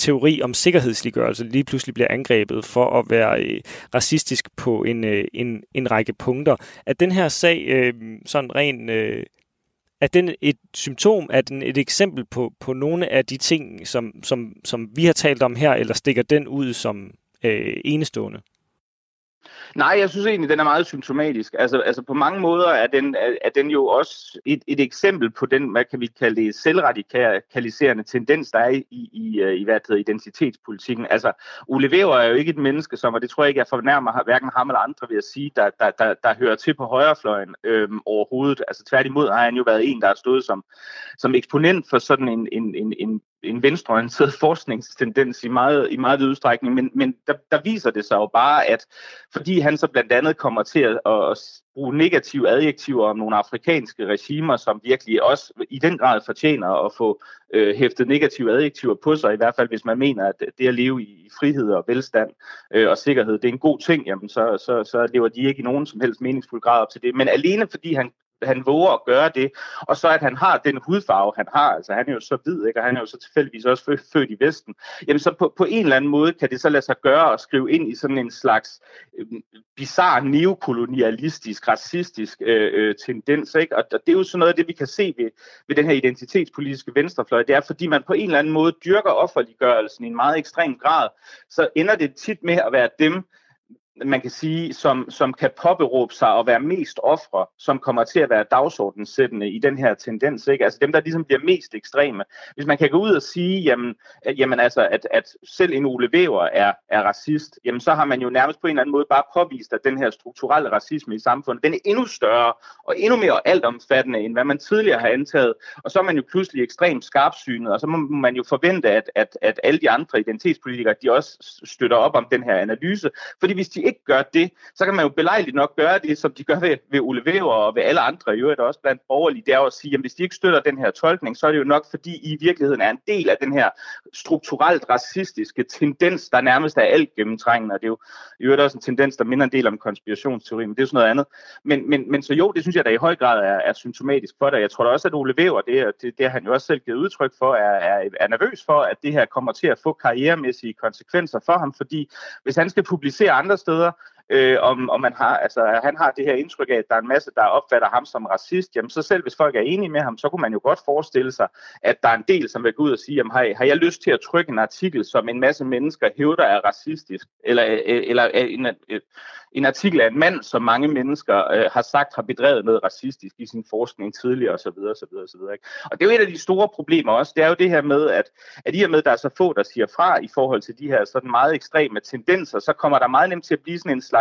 S5: teori om sikkerhedsliggørelse lige pludselig bliver angrebet for at være øh, racistisk på en, øh, en, en række punkter. At den her sag øh, sådan ren... Øh, er den et symptom, er den et eksempel på, på nogle af de ting, som, som, som vi har talt om her, eller stikker den ud som øh, enestående?
S4: Nej, jeg synes egentlig, den er meget symptomatisk. Altså, altså på mange måder er den, er, er den jo også et, et eksempel på den, hvad kan vi kalde det, selvradikaliserende tendens, der er i, i, i øh, hvad hedder, identitetspolitikken. Altså, Ole Weber er jo ikke et menneske, som, og det tror jeg ikke, jeg fornærmer hverken ham eller andre ved at sige, der, der, der, der hører til på højrefløjen øhm, overhovedet. Altså tværtimod har han jo været en, der har stået som, som eksponent for sådan en, en, en, en en venstreorienteret forskningstendens i meget, i meget udstrækning, men, men der, der viser det sig jo bare, at fordi han så blandt andet kommer til at, at bruge negative adjektiver om nogle afrikanske regimer, som virkelig også i den grad fortjener at få øh, hæftet negative adjektiver på sig, i hvert fald hvis man mener, at det at leve i frihed og velstand øh, og sikkerhed, det er en god ting, jamen så, så, så lever de ikke i nogen som helst meningsfuld grad op til det. Men alene fordi han han våger at gøre det, og så at han har den hudfarve, han har, altså han er jo så hvid, ikke? og han er jo så tilfældigvis også født i Vesten, jamen så på, på en eller anden måde kan det så lade sig gøre at skrive ind i sådan en slags øh, bizarre neokolonialistisk, racistisk øh, øh, tendens, ikke? Og, og det er jo sådan noget af det, vi kan se ved, ved den her identitetspolitiske venstrefløj, det er, fordi man på en eller anden måde dyrker offerliggørelsen i en meget ekstrem grad, så ender det tit med at være dem, man kan sige, som, som kan påberåbe sig at være mest ofre, som kommer til at være dagsordenssættende i den her tendens. Ikke? Altså dem, der ligesom bliver mest ekstreme. Hvis man kan gå ud og sige, jamen, jamen altså, at, at selv en Ole Weber er, er racist, jamen så har man jo nærmest på en eller anden måde bare påvist, at den her strukturelle racisme i samfundet, den er endnu større og endnu mere altomfattende, end hvad man tidligere har antaget. Og så er man jo pludselig ekstremt skarpsynet, og så må man jo forvente, at, at, at alle de andre identitetspolitikere, de også støtter op om den her analyse. Fordi hvis de ikke gør det, så kan man jo belejligt nok gøre det, som de gør ved, ved Ole Weber og ved alle andre, i øvrigt også blandt borgerlige, det er at sige, at hvis de ikke støtter den her tolkning, så er det jo nok, fordi I i virkeligheden er en del af den her strukturelt racistiske tendens, der nærmest er alt gennemtrængende, og det er jo i øvrigt også en tendens, der minder en del om konspirationsteori, men det er jo sådan noget andet. Men, men, men så jo, det synes jeg da i høj grad er, er symptomatisk for det. Jeg tror da også, at Ole Weber, det, det, det har han jo også selv givet udtryk for, er, er, er nervøs for, at det her kommer til at få karrieremæssige konsekvenser for ham, fordi hvis han skal publicere andre steder, 他说 øh, om, om man har, altså, han har det her indtryk af, at der er en masse, der opfatter ham som racist, jamen så selv hvis folk er enige med ham, så kunne man jo godt forestille sig, at der er en del, som vil gå ud og sige, jamen, har, har jeg lyst til at trykke en artikel, som en masse mennesker hævder er racistisk, eller, øh, eller, øh, en, øh, en artikel af en mand, som mange mennesker øh, har sagt har bedrevet noget racistisk i sin forskning tidligere osv. osv., osv. Ikke? Og det er jo et af de store problemer også, det er jo det her med, at, at i og med, at der er så få, der siger fra i forhold til de her sådan meget ekstreme tendenser, så kommer der meget nemt til at blive sådan en slags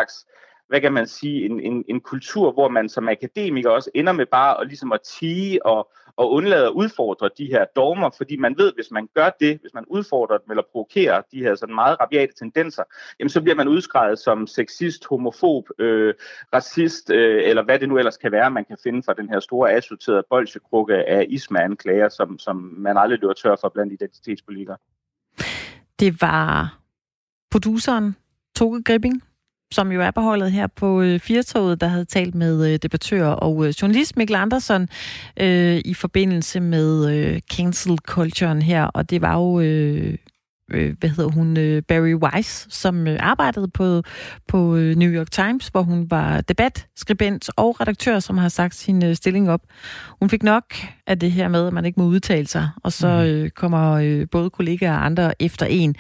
S4: hvad kan man sige, en, en, en kultur, hvor man som akademiker også ender med bare at, ligesom at tige og, og undlade at udfordre de her dogmer, fordi man ved, hvis man gør det, hvis man udfordrer dem eller provokerer de her sådan meget rabiate tendenser, jamen så bliver man udskrevet som sexist, homofob, øh, racist, øh, eller hvad det nu ellers kan være, man kan finde fra den her store assorterede bolsjekrukke af isma-anklager, som, som man aldrig løber tør for blandt identitetspolitikere.
S1: Det var produceren Toge Gripping, som jo er på holdet her på øh, Firtoget, der havde talt med øh, debattør og øh, journalist Mikkel Andersen øh, i forbindelse med øh, cancel culturen her, og det var jo øh, øh, hvad hedder hun, øh, Barry Weiss, som øh, arbejdede på, på New York Times, hvor hun var debatskribent og redaktør, som har sagt sin øh, stilling op. Hun fik nok af det her med, at man ikke må udtale sig, og så mhm. øh, kommer øh, både kollegaer og andre efter en.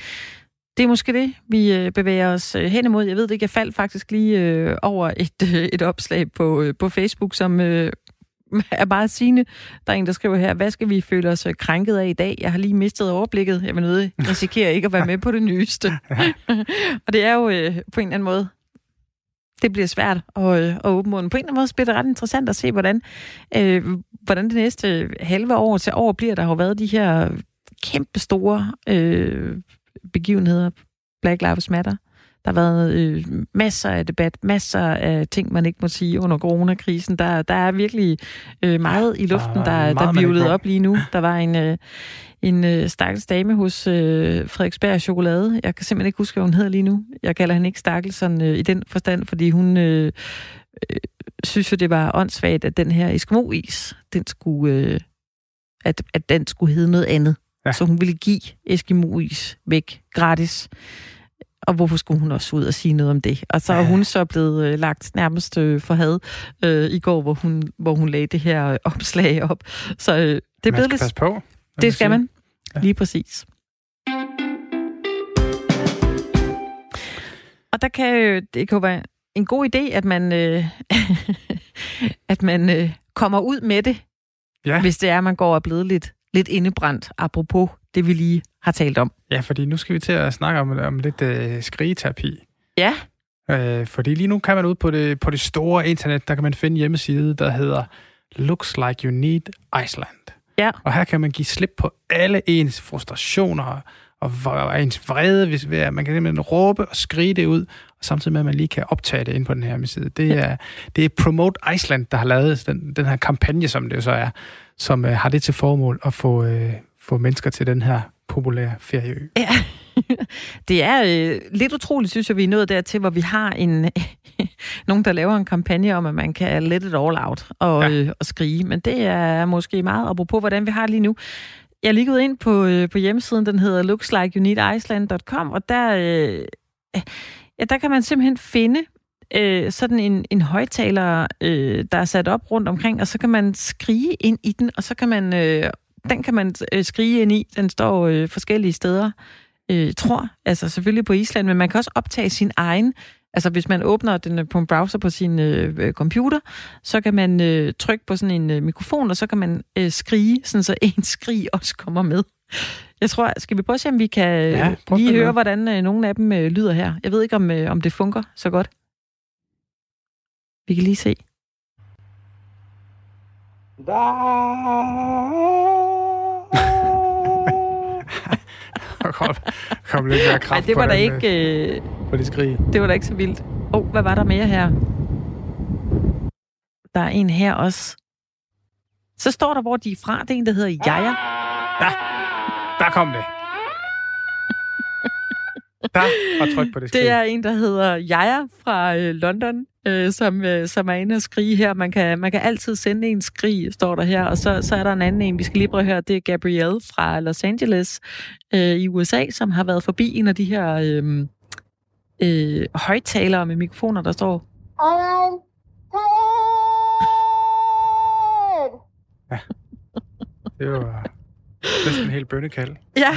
S1: Det er måske det, vi øh, bevæger os øh, hen imod. Jeg ved det ikke, jeg faldt faktisk lige øh, over et, et opslag på, på Facebook, som er meget sigende. Der er en, der skriver her, hvad skal vi føle os krænket af i dag? Jeg har lige mistet overblikket. Jeg vil nødt risikere ikke at være med på det nyeste. og det er jo på en eller anden måde, det bliver svært at, at åbne munden. På en eller anden måde bliver det ret interessant at se, hvordan, øh, hvordan det næste halve år til år bliver. Der har jo været de her kæmpe store øh, begivenheder. Black Lives Matter. Der har været øh, masser af debat, masser af ting, man ikke må sige under coronakrisen. Der, der er virkelig øh, meget i luften, der, der, der vivlet op lige nu. Der var en, øh, en øh, stakkels dame hos øh, Frederiksberg Chokolade. Jeg kan simpelthen ikke huske, hvad hun hedder lige nu. Jeg kalder hende ikke stakkelsen øh, i den forstand, fordi hun øh, øh, synes jo, det var åndssvagt, at den her Eskimo-is, den skulle, øh, at, at den skulle hedde noget andet. Ja. Så hun ville give Eskimo-is væk gratis. Og hvorfor skulle hun også ud og sige noget om det? Og så er hun så blevet øh, lagt nærmest øh, for had øh, i går, hvor hun, hvor hun lagde det her øh, opslag op. Så øh, det er
S2: man blevet lidt... passe på.
S1: Det skal man. Ja. Lige præcis. Og der kan jo, det kan være en god idé, at man, øh, at man øh, kommer ud med det, ja. hvis det er, at man går og er blevet lidt lidt indebrændt, apropos det, vi lige har talt om.
S2: Ja, fordi nu skal vi til at snakke om, om lidt øh, skrigeterapi.
S1: Ja.
S2: Øh, fordi lige nu kan man ud på det, på det store internet, der kan man finde en hjemmeside, der hedder Looks Like You Need Iceland.
S1: Ja.
S2: Og her kan man give slip på alle ens frustrationer og ens vrede, hvis man kan simpelthen råbe og skrige det ud, og samtidig med, at man lige kan optage det ind på den her hjemmeside. Det er, det er Promote Iceland, der har lavet den, den her kampagne, som det jo så er, som uh, har det til formål at få, uh, få mennesker til den her populære ferieø.
S1: Ja, det er øh, lidt utroligt, synes jeg, vi er nået dertil, hvor vi har en, nogen, der laver en kampagne om, at man kan let it all out og, ja. øh, og skrige. Men det er måske meget apropos, hvordan vi har lige nu. Jeg er lige gået ind på, øh, på hjemmesiden, den hedder lookslikeyounidiceland.com, og der, øh, ja, der kan man simpelthen finde øh, sådan en, en højtaler, øh, der er sat op rundt omkring, og så kan man skrige ind i den, og så kan man, øh, den kan man øh, skrige ind i. Den står øh, forskellige steder, øh, tror, altså selvfølgelig på Island, men man kan også optage sin egen Altså hvis man åbner den på en browser på sin øh, øh, computer, så kan man øh, trykke på sådan en øh, mikrofon, og så kan man øh, skrige, sådan så en skrig også kommer med. Jeg tror, skal vi prøve at se, om vi kan ja, lige høre, hvordan øh, nogle af dem øh, lyder her. Jeg ved ikke, om, øh, om det fungerer så godt. Vi kan lige se.
S2: kom, kom lidt mere kraft
S1: Ej, det var da ikke... Øh,
S2: på det skrig.
S1: Det var da ikke så vildt. Åh, oh, hvad var der mere her? Der er en her også. Så står der, hvor de er fra. Det er en, der hedder Jaja.
S2: Ja, der kom det. Der var tryk på det skrig.
S1: Det er en, der hedder Jaja fra øh, London, øh, som, øh, som er inde og skrige her. Man kan, man kan altid sende en skrig, står der her. Og så, så er der en anden en, vi skal lige prøve at høre. Det er Gabrielle fra Los Angeles øh, i USA, som har været forbi en af de her øh, øh, højtalere med mikrofoner, der står... I'm
S2: Ja. Det var næsten en helt bønnekald.
S1: Ja.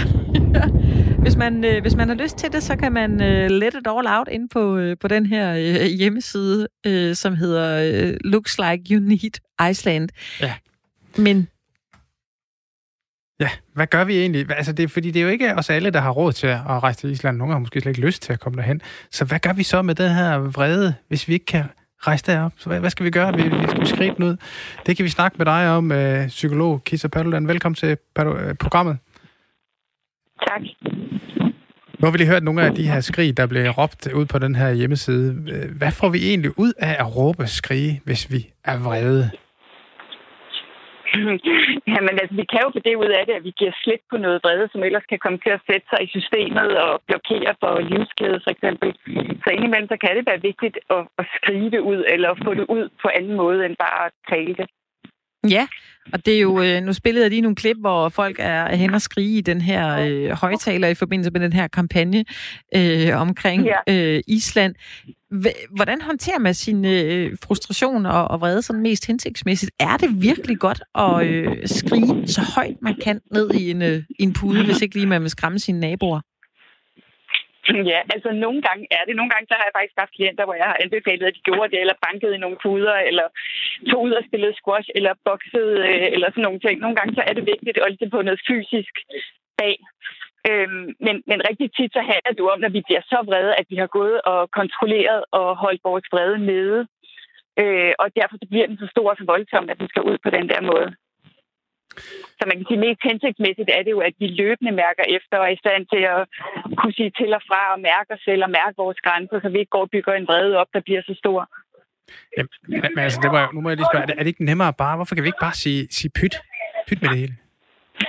S1: hvis, man, øh, hvis man har lyst til det, så kan man øh, let it all out ind på, øh, på den her øh, hjemmeside, øh, som hedder øh, Looks Like You Need Iceland.
S2: Ja.
S1: Men
S2: Ja, hvad gør vi egentlig? Altså det, fordi det er jo ikke os alle, der har råd til at rejse til Island. Nogle har måske slet ikke lyst til at komme derhen. Så hvad gør vi så med den her vrede, hvis vi ikke kan rejse derop? Så hvad, hvad skal vi gøre? Vi, vi skal skrive den ud. Det kan vi snakke med dig om, uh, psykolog Kisa Paludan. Velkommen til uh, programmet.
S6: Tak.
S2: Nu har vi lige hørt nogle af de her skrig, der blev råbt ud på den her hjemmeside. Hvad får vi egentlig ud af at råbe skrige, hvis vi er vrede?
S6: Jamen altså, vi kan jo få det ud af det, at vi giver slip på noget vrede, som ellers kan komme til at sætte sig i systemet og blokere for livskæde for eksempel. Så indimellem så kan det være vigtigt at, at skrive det ud, eller få det ud på anden måde end bare at tale det.
S1: Ja, og det er jo, øh, nu spillede jeg lige nogle klip, hvor folk er hen og skrige i den her øh, højtaler i forbindelse med den her kampagne øh, omkring øh, Island. Hvordan håndterer man sin øh, frustration og, og vrede sådan mest hensigtsmæssigt? Er det virkelig godt at øh, skrige så højt man kan ned i en, øh, en pude, hvis ikke lige man vil skræmme sine naboer?
S6: Ja, altså nogle gange er det. Nogle gange så har jeg faktisk haft klienter, hvor jeg har anbefalet, at de gjorde det, eller bankede i nogle puder, eller tog ud og spillede squash, eller boxede, øh, eller sådan nogle ting. Nogle gange så er det vigtigt at ligesom holde på noget fysisk bag. Øhm, men, men rigtig tit så handler det om, når vi bliver så vrede, at vi har gået og kontrolleret og holdt vores vrede nede. Øh, og derfor så bliver den så stor og så voldsom, at den skal ud på den der måde. Så man kan sige, mest hensigtsmæssigt er det jo, at vi løbende mærker efter og er i stand til at kunne sige til og fra og mærke os selv og mærke vores grænser, så vi ikke går og bygger en vrede op, der bliver så stor.
S2: Jamen, men altså, det var, nu må jeg lige spørge, er det, er det ikke nemmere bare, hvorfor kan vi ikke bare sige, sige pyt? Pyt med det hele.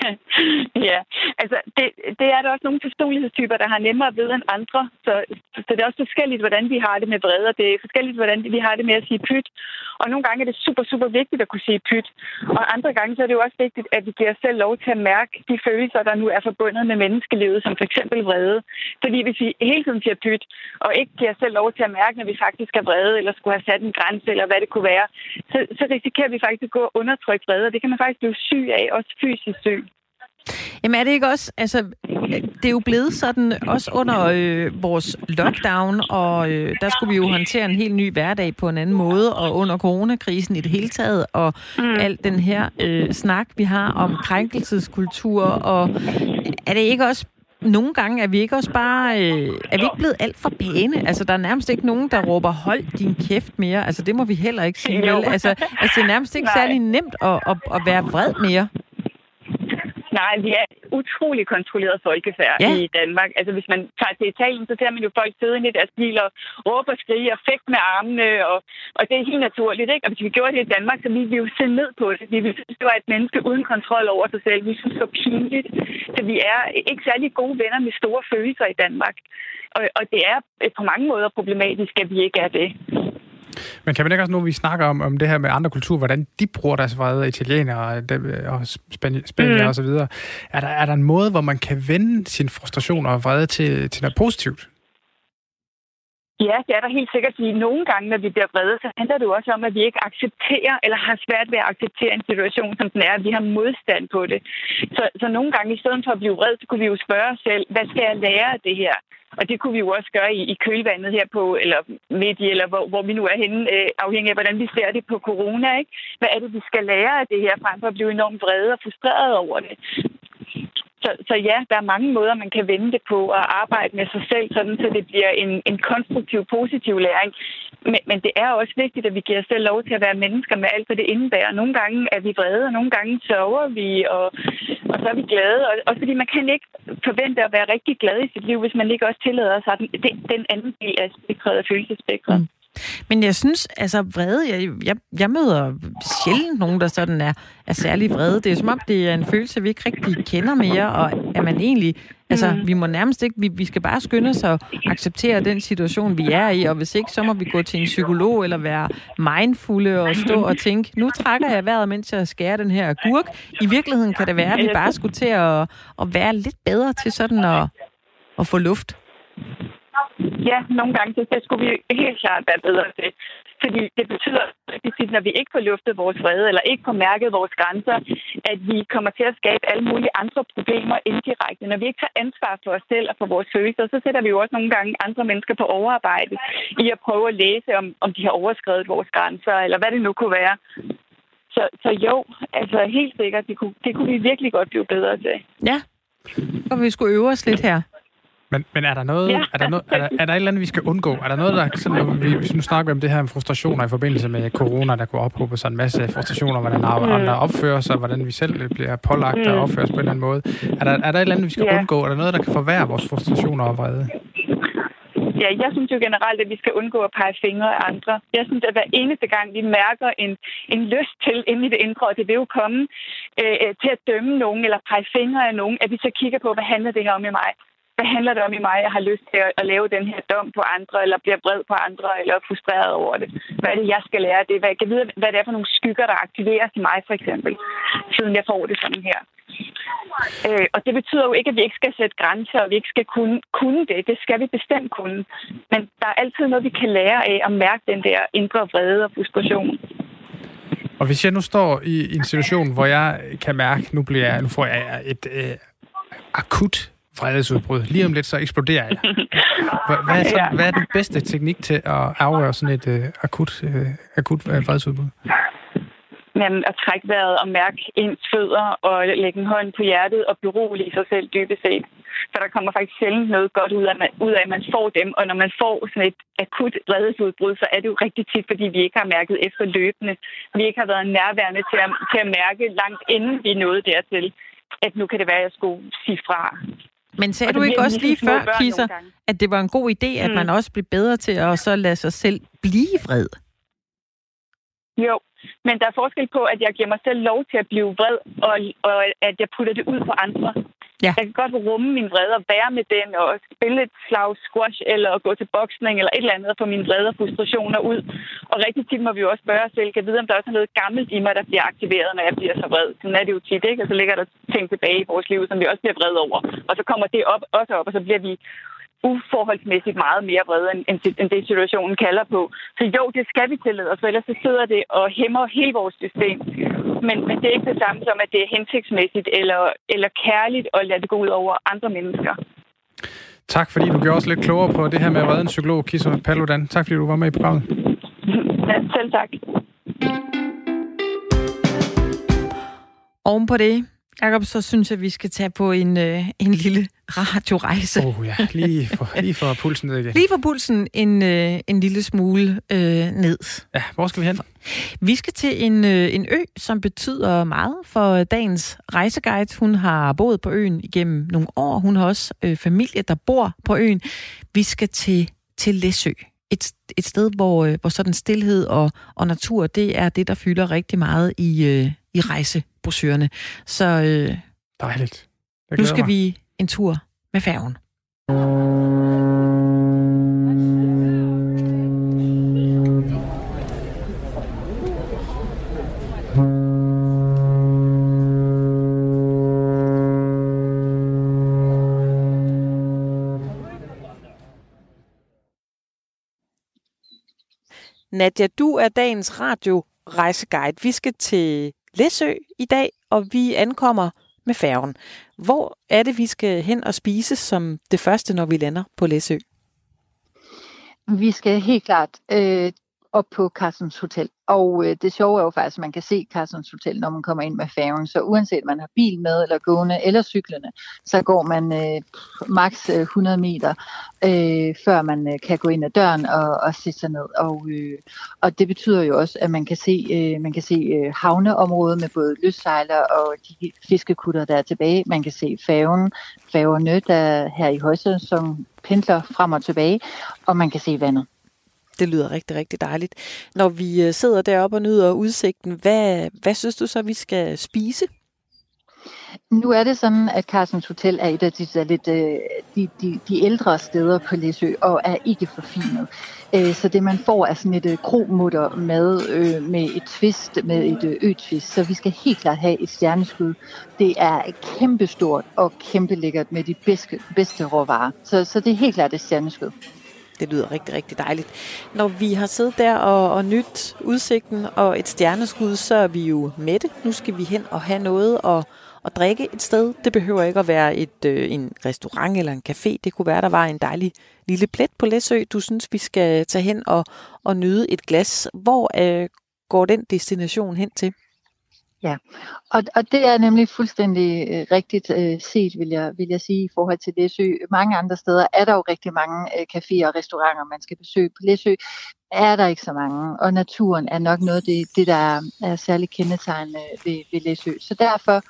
S6: ja, altså det, det er der også nogle personlighedstyper, der har nemmere ved end andre. Så, så det er også forskelligt, hvordan vi har det med vrede, og det er forskelligt, hvordan vi har det med at sige pyt. Og nogle gange er det super, super vigtigt at kunne sige pyt. Og andre gange så er det jo også vigtigt, at vi giver os selv lov til at mærke de følelser, der nu er forbundet med menneskelivet, som for eksempel vrede. Fordi hvis vi hele tiden siger pyt, og ikke giver os selv lov til at mærke, når vi faktisk er vrede, eller skulle have sat en grænse, eller hvad det kunne være, så, så risikerer vi faktisk at gå og undertrykke vrede, og det kan man faktisk blive syg af, også fysisk syg.
S1: Jamen er det ikke også, altså det er jo blevet sådan, også under øh, vores lockdown, og øh, der skulle vi jo håndtere en helt ny hverdag på en anden måde, og under coronakrisen i det hele taget, og mm. alt den her øh, snak, vi har om krænkelseskultur, og er det ikke også nogle gange er vi ikke også bare, øh, er vi ikke blevet alt for pæne? Altså, der er nærmest ikke nogen, der råber, hold din kæft mere. Altså, det må vi heller ikke sige, vel? Altså, altså det er nærmest ikke særlig nemt at, at, at være vred mere.
S6: Nej, vi er utrolig kontrolleret folkefærd ja. i Danmark. Altså, hvis man tager til Italien, så ser man jo folk sidde i deres biler, råbe og skrige og fægte med armene, og, og det er helt naturligt, ikke? Og hvis vi gjorde det i Danmark, så ville vi jo se ned på det. Vi ville synes, det var et menneske uden kontrol over sig selv. Vi synes, det var pinligt. Så vi er ikke særlig gode venner med store følelser i Danmark. Og, og det er på mange måder problematisk, at vi ikke er det.
S2: Men kan man ikke også nu, vi snakker om, om det her med andre kulturer, hvordan de bruger deres vrede, italienere og, spanier mm. og så videre. Er der, er der en måde, hvor man kan vende sin frustration og vrede til, til noget positivt?
S6: Ja, det er der helt sikkert. Fordi nogle gange, når vi bliver vrede, så handler det jo også om, at vi ikke accepterer eller har svært ved at acceptere en situation, som den er. Vi har modstand på det. Så, så nogle gange, i stedet for at blive vred, så kunne vi jo spørge os selv, hvad skal jeg lære af det her? Og det kunne vi jo også gøre i, i kølvandet her på, eller midt i, eller hvor, hvor vi nu er henne, øh, afhængig af, hvordan vi ser det på corona. Ikke? Hvad er det, vi skal lære af det her, frem for at blive enormt vrede og frustreret over det? Så, så ja, der er mange måder, man kan vende det på og arbejde med sig selv, sådan så det bliver en, en konstruktiv, positiv læring. Men, men det er også vigtigt, at vi giver os selv lov til at være mennesker med alt, hvad det indebærer. Nogle gange er vi vrede, og nogle gange sørger vi, og, og så er vi glade. Og, også fordi man kan ikke forvente at være rigtig glad i sit liv, hvis man ikke også tillader sig den, den anden del af spektret af følelsesspektret. Mm.
S1: Men jeg synes, altså vrede, jeg, jeg, jeg møder sjældent nogen, der sådan er, er særlig vrede. Det er som om, det er en følelse, vi ikke rigtig kender mere, og at man egentlig, altså mm. vi må nærmest ikke, vi, vi skal bare skynde os at acceptere den situation, vi er i, og hvis ikke, så må vi gå til en psykolog, eller være mindfulde og stå og tænke, nu trækker jeg vejret, mens jeg skærer den her gurk. I virkeligheden kan det være, at vi bare skulle til at, at være lidt bedre til sådan at, at få luft.
S6: Ja, nogle gange det, det skulle vi helt klart være bedre til. Fordi det betyder, at når vi ikke får luftet vores vrede, eller ikke får mærket vores grænser, at vi kommer til at skabe alle mulige andre problemer indirekte. Når vi ikke tager ansvar for os selv og for vores følelser, så sætter vi jo også nogle gange andre mennesker på overarbejde i at prøve at læse, om, om de har overskrevet vores grænser, eller hvad det nu kunne være. Så, så jo, altså helt sikkert, det kunne, det kunne vi virkelig godt blive bedre til.
S1: Ja, og vi skulle øve os lidt her.
S2: Men, men er der noget, ja. er, der noget er, der, er der et eller andet, vi skal undgå? Er der noget, der sådan, når vi, hvis nu snakker om det her med frustrationer i forbindelse med corona, der kunne ophobe sig en masse frustrationer, hvordan mm. andre opfører sig, hvordan vi selv bliver pålagt mm. at opføre os på en eller anden måde. Er der, er der et eller andet, vi skal ja. undgå? Er der noget, der kan forværre vores frustrationer og vrede?
S6: Ja, jeg synes jo generelt, at vi skal undgå at pege fingre af andre. Jeg synes, at hver eneste gang, vi mærker en, en lyst til inde i det indre, og det vil jo komme øh, til at dømme nogen eller pege fingre af nogen, at vi så kigger på, hvad handler det her om i mig? Hvad handler det om i mig, jeg har lyst til at, at lave den her dom på andre, eller bliver vred på andre, eller frustreret over det? Hvad er det, jeg skal lære det? Hvad, jeg kan vide, hvad det er for nogle skygger, der aktiveres i mig, for eksempel, siden jeg får det sådan her. Øh, og det betyder jo ikke, at vi ikke skal sætte grænser, og vi ikke skal kunne, kunne det. Det skal vi bestemt kunne. Men der er altid noget, vi kan lære af at mærke den der indre vrede og frustration.
S2: Og hvis jeg nu står i en situation, hvor jeg kan mærke, nu, bliver jeg, nu får jeg et øh, akut vredesudbrud. Lige om lidt, så eksploderer jeg. Hvad, er, så, ja. hvad er den bedste teknik til at afgøre sådan et uh, akut, uh, akut vredesudbrud?
S6: Men at trække vejret og mærke ens fødder og lægge en hånd på hjertet og berolige sig selv dybest set. For der kommer faktisk sjældent noget godt ud af, ud af, at man får dem. Og når man får sådan et akut vredesudbrud, så er det jo rigtig tit, fordi vi ikke har mærket efter løbende. Vi ikke har været nærværende til at, til at mærke langt inden vi nåede dertil, at nu kan det være, at jeg skulle sige fra.
S1: Men sagde du ikke også lige før, Kisser, at det var en god idé, at mm. man også blev bedre til at så lade sig selv blive vred?
S6: Jo, men der er forskel på, at jeg giver mig selv lov til at blive vred, og, og at jeg putter det ud på andre. Ja. Jeg kan godt rumme min vrede og være med den, og spille et slag squash, eller gå til boksning, eller et eller andet, og få mine vrede og frustrationer ud. Og rigtig tit må vi jo også spørge os selv, kan vide, om der også er noget gammelt i mig, der bliver aktiveret, når jeg bliver så vred. Sådan er det jo tit, ikke? Og så ligger der ting tilbage i vores liv, som vi også bliver vred over. Og så kommer det op, også op, og så bliver vi uforholdsmæssigt meget mere vrede, end, end det situationen kalder på. Så jo, det skal vi tillade os, for ellers så sidder det og hæmmer hele vores system. Men, men det er ikke det samme som, at det er hensigtsmæssigt eller, eller kærligt at lade det gå ud over andre mennesker.
S2: Tak, fordi du gjorde os lidt klogere på det her med at redde en psykolog, Kisser Paludan. Tak, fordi du var med i programmet.
S6: Ja, selv tak.
S1: Oven på det, Jakob, så synes jeg, at vi skal tage på en, øh, en lille radiorejse.
S2: Åh oh, ja, lige for, lige for pulsen ned igen.
S1: Lige for pulsen en, øh, en lille smule øh, ned.
S2: Ja, hvor skal vi hen?
S1: Vi skal til en, øh, en ø, som betyder meget for dagens rejseguide. Hun har boet på øen igennem nogle år. Hun har også øh, familie, der bor på øen. Vi skal til, til Læsø. Et, et sted, hvor, øh, hvor sådan stillhed og, og natur, det er det, der fylder rigtig meget i, øh, i rejsebrochurerne. Så øh,
S2: Dejligt.
S1: nu skal mig. vi en tur med færgen. Nadja, du er dagens radio rejseguide. Vi skal til Læsø i dag, og vi ankommer med færgen. Hvor er det, vi skal hen og spise som det første, når vi lander på Læsø?
S7: Vi skal helt klart øh, op på Carstens Hotel. Og øh, det sjove er jo faktisk, at man kan se Carsons Hotel, når man kommer ind med færgen. Så uanset om man har bil med, eller gående, eller cyklerne, så går man øh, maks øh, 100 meter, øh, før man øh, kan gå ind ad døren og, og sætte sig ned. Og, øh, og det betyder jo også, at man kan se, øh, man kan se øh, havneområdet med både løssejler og de fiskekutter, der er tilbage. Man kan se færgen, færgerne, der her i højsæson pendler frem og tilbage, og man kan se vandet.
S1: Det lyder rigtig, rigtig dejligt. Når vi øh, sidder deroppe og nyder udsigten, hvad, hvad synes du så, vi skal spise?
S7: Nu er det sådan, at Carsons Hotel er et af de, der lidt, øh, de, de, de ældre steder på Læsø, og er ikke forfinet. Øh, så det man får er sådan et kromutter mad med et twist, med et ø-twist. Så vi skal helt klart have et stjerneskud. Det er kæmpestort og kæmpe lækkert med de bedste, bedste råvarer. Så, så det er helt klart et stjerneskud.
S1: Det lyder rigtig, rigtig dejligt. Når vi har siddet der og, og nyt udsigten og et stjerneskud, så er vi jo mætte. Nu skal vi hen og have noget og, at drikke et sted. Det behøver ikke at være et, øh, en restaurant eller en café. Det kunne være, der var en dejlig lille plet på Læsø. Du synes, vi skal tage hen og, og nyde et glas. Hvor øh, går den destination hen til?
S7: Ja, og, og det er nemlig fuldstændig øh, rigtigt øh, set, vil jeg, vil jeg sige, i forhold til Læsø. Mange andre steder er der jo rigtig mange øh, caféer og restauranter, man skal besøge. På Læsø er der ikke så mange, og naturen er nok noget af det, det der er, er særligt kendetegnende ved, ved Læsø. Så derfor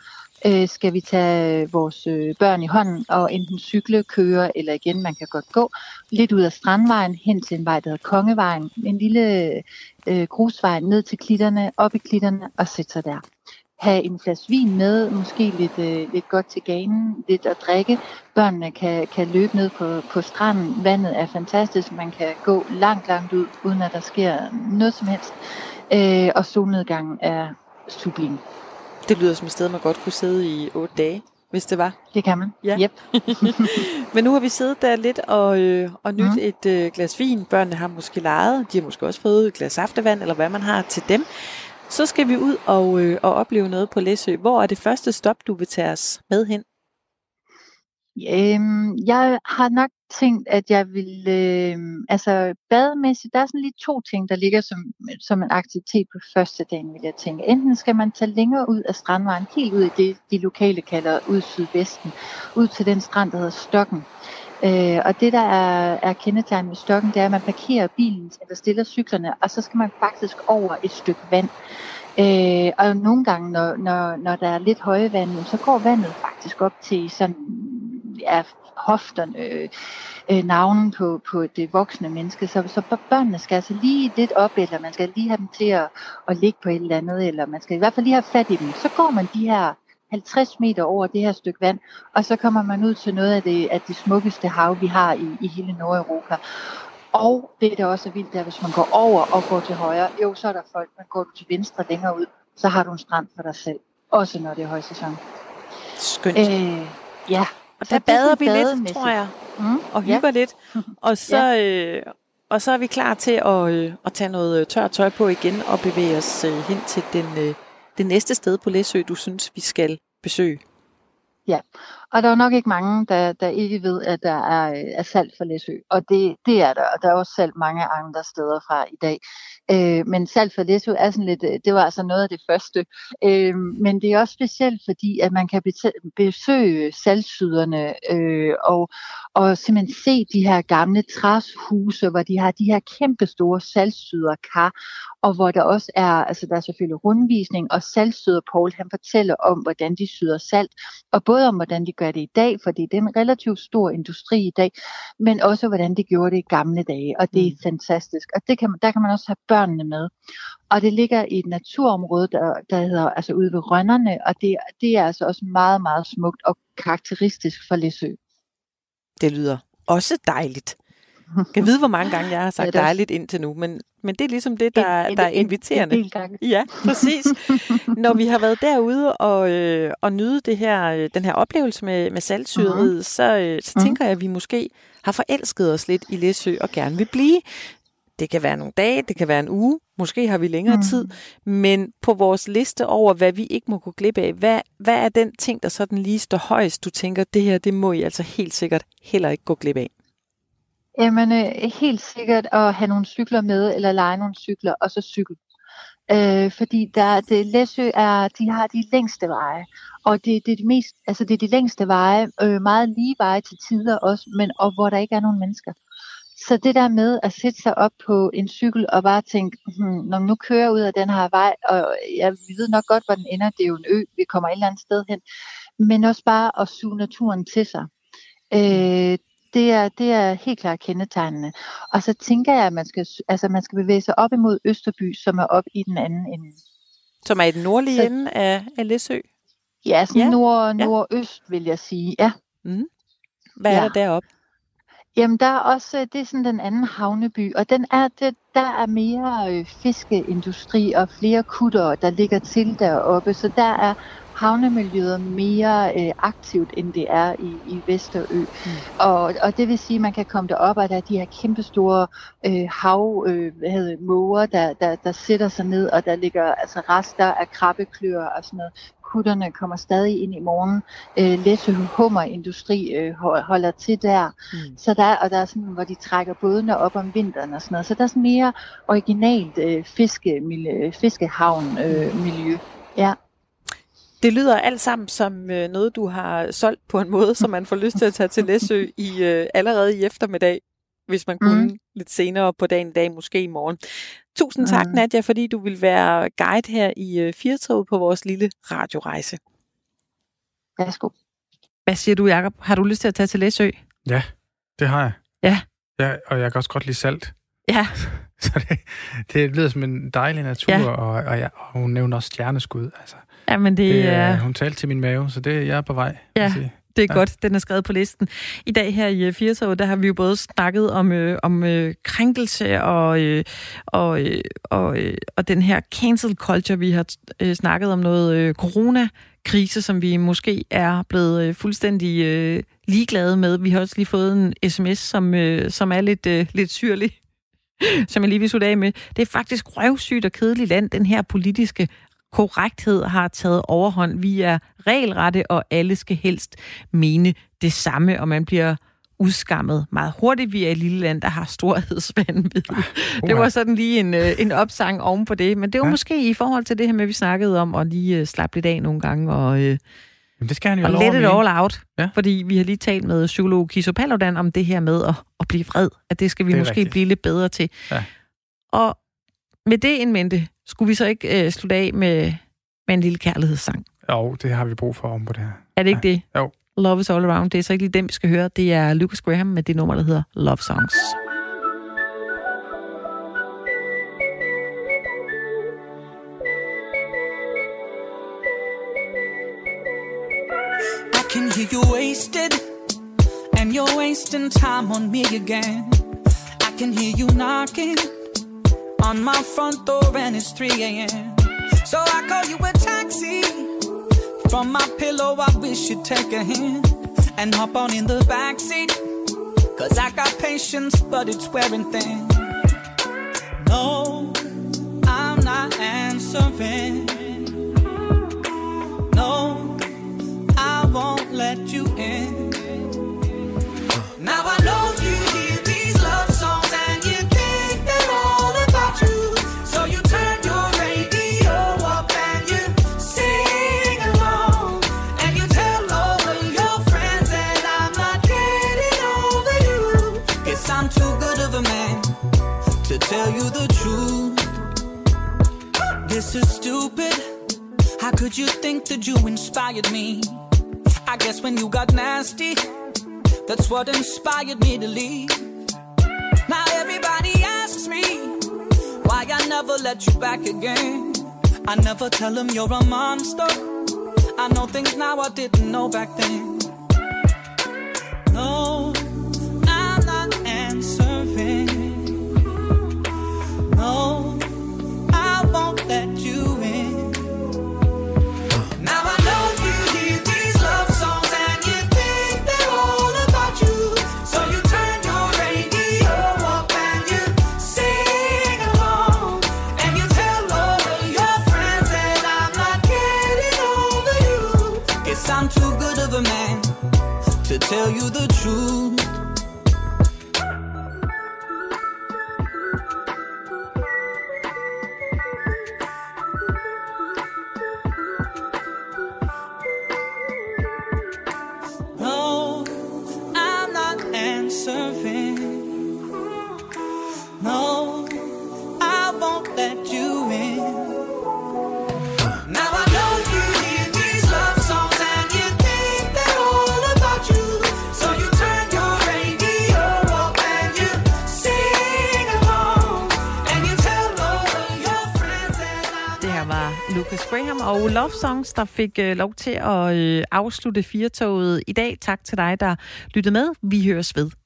S7: øh, skal vi tage øh, vores øh, børn i hånden og enten cykle, køre eller igen, man kan godt gå lidt ud af Strandvejen hen til en vej, der hedder Kongevejen. En lille øh, grusvej ned til klitterne, op i klitterne og sætte sig der have en flaske vin med, måske lidt, øh, lidt godt til ganen, lidt at drikke. Børnene kan, kan løbe ned på, på stranden. Vandet er fantastisk. Man kan gå langt, langt ud, uden at der sker noget som helst. Øh, og solnedgangen er sublim.
S1: Det lyder som et sted, man godt kunne sidde i otte dage, hvis det var.
S7: Det kan man.
S1: Ja.
S7: Yep.
S1: Men nu har vi siddet der lidt og, øh, og nyt mm. et øh, glas vin. Børnene har måske leget. De har måske også fået et glas saftevand, eller hvad man har til dem. Så skal vi ud og, øh, og opleve noget på Læsø. Hvor er det første stop, du vil tage os med hen?
S7: Øhm, jeg har nok tænkt, at jeg vil, øh, altså bademæssigt, der er sådan lige to ting, der ligger som, som en aktivitet på første dagen, vil jeg tænke. Enten skal man tage længere ud af strandvejen, helt ud i det, de lokale kalder ud sydvesten, ud til den strand, der hedder Stokken. Øh, og det, der er, er kendetegnet med stokken, det er, at man parkerer bilen, eller stiller cyklerne, og så skal man faktisk over et stykke vand. Øh, og nogle gange, når, når, når der er lidt høje vand, så går vandet faktisk op til sådan, ja, hofterne, øh, navnen på, på det voksne menneske. Så, så børnene skal altså lige lidt op, eller man skal lige have dem til at, at ligge på et eller andet, eller man skal i hvert fald lige have fat i dem. Så går man de her 50 meter over det her stykke vand, og så kommer man ud til noget af det, af det smukkeste hav, vi har i, i hele Nordeuropa. Og det, der også er vildt, er, hvis man går over og går til højre, jo, så er der folk, men går du til venstre længere ud, så har du en strand for dig selv. Også når det er højsæson.
S1: Skønt. Øh,
S7: ja.
S1: Og der bader vi lidt, tror jeg, mm, og hygger ja. lidt. Og så, ja. øh, og så er vi klar til at, øh, at tage noget øh, tørt tøj på igen og bevæge os øh, hen til den, øh, det næste sted på Læsø, du synes, vi skal besøge?
S7: Ja, og der er nok ikke mange, der, der ikke ved, at der er, øh, er salg for Læsø. Og det, det er der, og der er også salg mange andre steder fra i dag. Øh, men salg for Læsø er sådan lidt, øh, det var altså noget af det første. Øh, men det er også specielt, fordi at man kan besøge salgsyderne øh, og, og simpelthen se de her gamle træshuse, hvor de har de her kæmpe store salgsyderkar, og hvor der også er, altså der er selvfølgelig rundvisning, og salgsyder Paul, han fortæller om, hvordan de syder salt, og både om, hvordan de gør det i dag, fordi det er en relativt stor industri i dag, men også hvordan de gjorde det i gamle dage, og det er mm. fantastisk. Og det kan, der kan man også have børnene med. Og det ligger i et naturområde, der, der hedder, altså ude ved Rønnerne, og det, det er altså også meget, meget smukt og karakteristisk for Læsø.
S1: Det lyder også dejligt. Jeg kan vide, hvor mange gange jeg har sagt ja, dejligt indtil nu, men, men det er ligesom det, der, en, der er inviterende. En, en ja, præcis. Når vi har været derude og, øh, og nyde det her, øh, den her oplevelse med, med salgsyreriet, uh-huh. så, øh, så uh-huh. tænker jeg, at vi måske har forelsket os lidt i Læsø og gerne vil blive. Det kan være nogle dage, det kan være en uge, måske har vi længere mm. tid, men på vores liste over, hvad vi ikke må gå glip af, hvad, hvad er den ting, der sådan lige står højst, du tænker, det her, det må I altså helt sikkert heller ikke gå glip af?
S7: Jamen, øh, helt sikkert at have nogle cykler med, eller lege nogle cykler, og så cykel. Øh, fordi der, det, Læsø er, de har de længste veje, og det, det, er de mest, altså det er de længste veje, øh, meget lige veje til tider også, men og hvor der ikke er nogen mennesker. Så det der med at sætte sig op på en cykel og bare tænke, hmm, når nu kører ud af den her vej, og jeg ved nok godt, hvor den ender, det er jo en ø, vi kommer et eller andet sted hen, men også bare at suge naturen til sig. Øh, det er, det er helt klart kendetegnende. Og så tænker jeg, at man skal, altså man skal bevæge sig op imod Østerby, som er op i den anden ende.
S1: Som er i den nordlige så, ende af, af Læsø?
S7: Ja, sådan ja. Nord, nordøst, vil jeg sige. Ja.
S1: Mm. Hvad er ja. der deroppe?
S7: Jamen, der er også, det er sådan den anden havneby, og den er, det, der er mere øh, fiskeindustri og flere kutter, der ligger til deroppe, så der er havnemiljøet mere øh, aktivt, end det er i, i Vesterø. Mm. Og, og det vil sige, at man kan komme derop, og der er de her kæmpestore øh, hav, øh, hvad hedder, måger, der, der, der sætter sig ned, og der ligger altså rester af krabbeklør og sådan noget. Kutterne kommer stadig ind i morgen. Øh, Læsø Hummerindustri øh, holder til der. Mm. Så der, og der er sådan, hvor de trækker bådene op om vinteren og sådan noget. Så der er sådan mere originalt øh, fiskemiljø, fiskehavn øh, miljø. Ja.
S1: Det lyder alt sammen som øh, noget, du har solgt på en måde, så man får lyst til at tage til Læsø i, øh, allerede i eftermiddag, hvis man kunne mm. lidt senere på dagen i dag, måske i morgen. Tusind tak, mm. Nadia, fordi du vil være guide her i øh, Firtoget på vores lille radiorejse.
S7: Værsgo.
S1: Hvad siger du, Jacob? Har du lyst til at tage til Læsø?
S2: Ja, det har jeg.
S1: Ja.
S2: ja og jeg kan også godt lide salt.
S1: Ja.
S2: så det, det lyder som en dejlig natur, ja. og, og, ja, og hun nævner også stjerneskud. Altså,
S1: Ja, men det, det er...
S2: Hun talte til min mave, så det jeg er på vej.
S1: Ja, det er ja. godt. Den er skrevet på listen. I dag her i 80 øh, der har vi jo både snakket om, øh, om øh, krænkelse og, øh, og, øh, og, øh, og den her cancel culture. Vi har øh, snakket om noget øh, corona-krise, som vi måske er blevet øh, fuldstændig øh, ligeglade med. Vi har også lige fået en sms, som, øh, som er lidt, øh, lidt syrlig som jeg lige vil slutte af med. Det er faktisk røvsygt og kedeligt land, den her politiske korrekthed har taget overhånd. Vi er regelrette, og alle skal helst mene det samme, og man bliver udskammet meget hurtigt. Vi er et lille land, der har storhedsvandvid. Uh, det var sådan lige en, øh, en opsang oven på det. Men det var ja. måske i forhold til det her med, vi snakkede om, at lige uh, slappe lidt af nogle gange, og, uh, Jamen,
S2: det skal han jo
S1: og let it all out. Ja. Fordi vi har lige talt med psykolog Kiso Paludan om det her med at, at blive vred. At det skal vi det måske rigtigt. blive lidt bedre til. Ja. Og med det en mente, skulle vi så ikke øh, slutte af med, med en lille kærlighedssang?
S2: Jo, det har vi brug for om på det her.
S1: Er det ikke
S2: ja.
S1: det?
S2: Jo.
S1: Love is all around. Det er så ikke lige den, vi skal høre. Det er Lucas Graham med det nummer, der hedder Love Songs. I can hear you wasted And you're wasting time on me again I can hear you knocking on my front door and it's 3 a.m. So I call you a taxi. From my pillow, I wish you'd take a hint and hop on in the backseat. Cause I got patience, but it's wearing thin. No, I'm not answering. No, I won't let you tell you the truth. This is stupid. How could you think that you inspired me? I guess when you got nasty, that's what inspired me to leave. Now everybody asks me why I never let you back again. I never tell them you're a monster. I know things now I didn't know back then. Graham og Love Songs, der fik øh, lov til at øh, afslutte firetoget i dag. Tak til dig, der lyttede med. Vi høres ved.